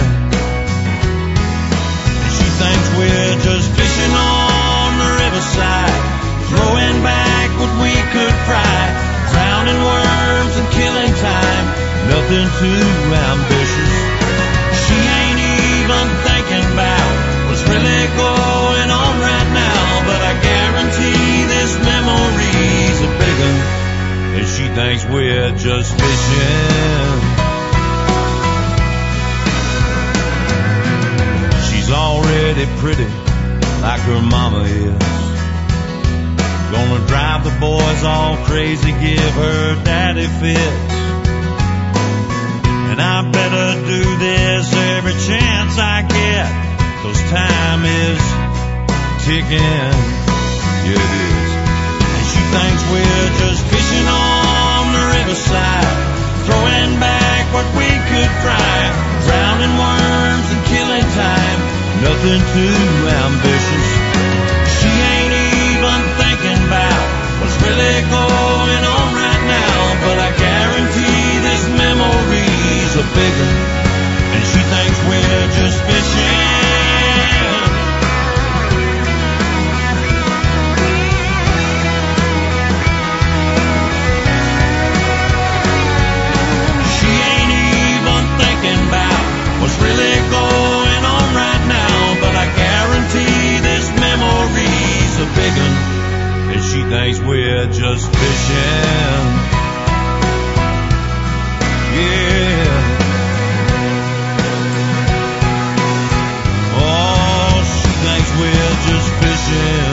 She thinks we're just fishing on the riverside, throwing back what we could fry, drowning worms and killing time, nothing too ambitious. She ain't even thinking about really going on right now, but I guarantee this memory's a big one, and she thinks we're just fishing. She's already pretty like her mama is. Gonna drive the boys all crazy, give her daddy fits. And I better do this every chance I get, cause time is ticking. Yeah, it is. And she thinks we're just fishing on the riverside, throwing back what we could fry, drowning worms and killing time, nothing too ambitious. She ain't even thinking about what's really going on right now, but I guarantee this memory's a big one, and she thinks we're just fishing. nights we're just fishing. Yeah. Oh, she thinks we're just fishing.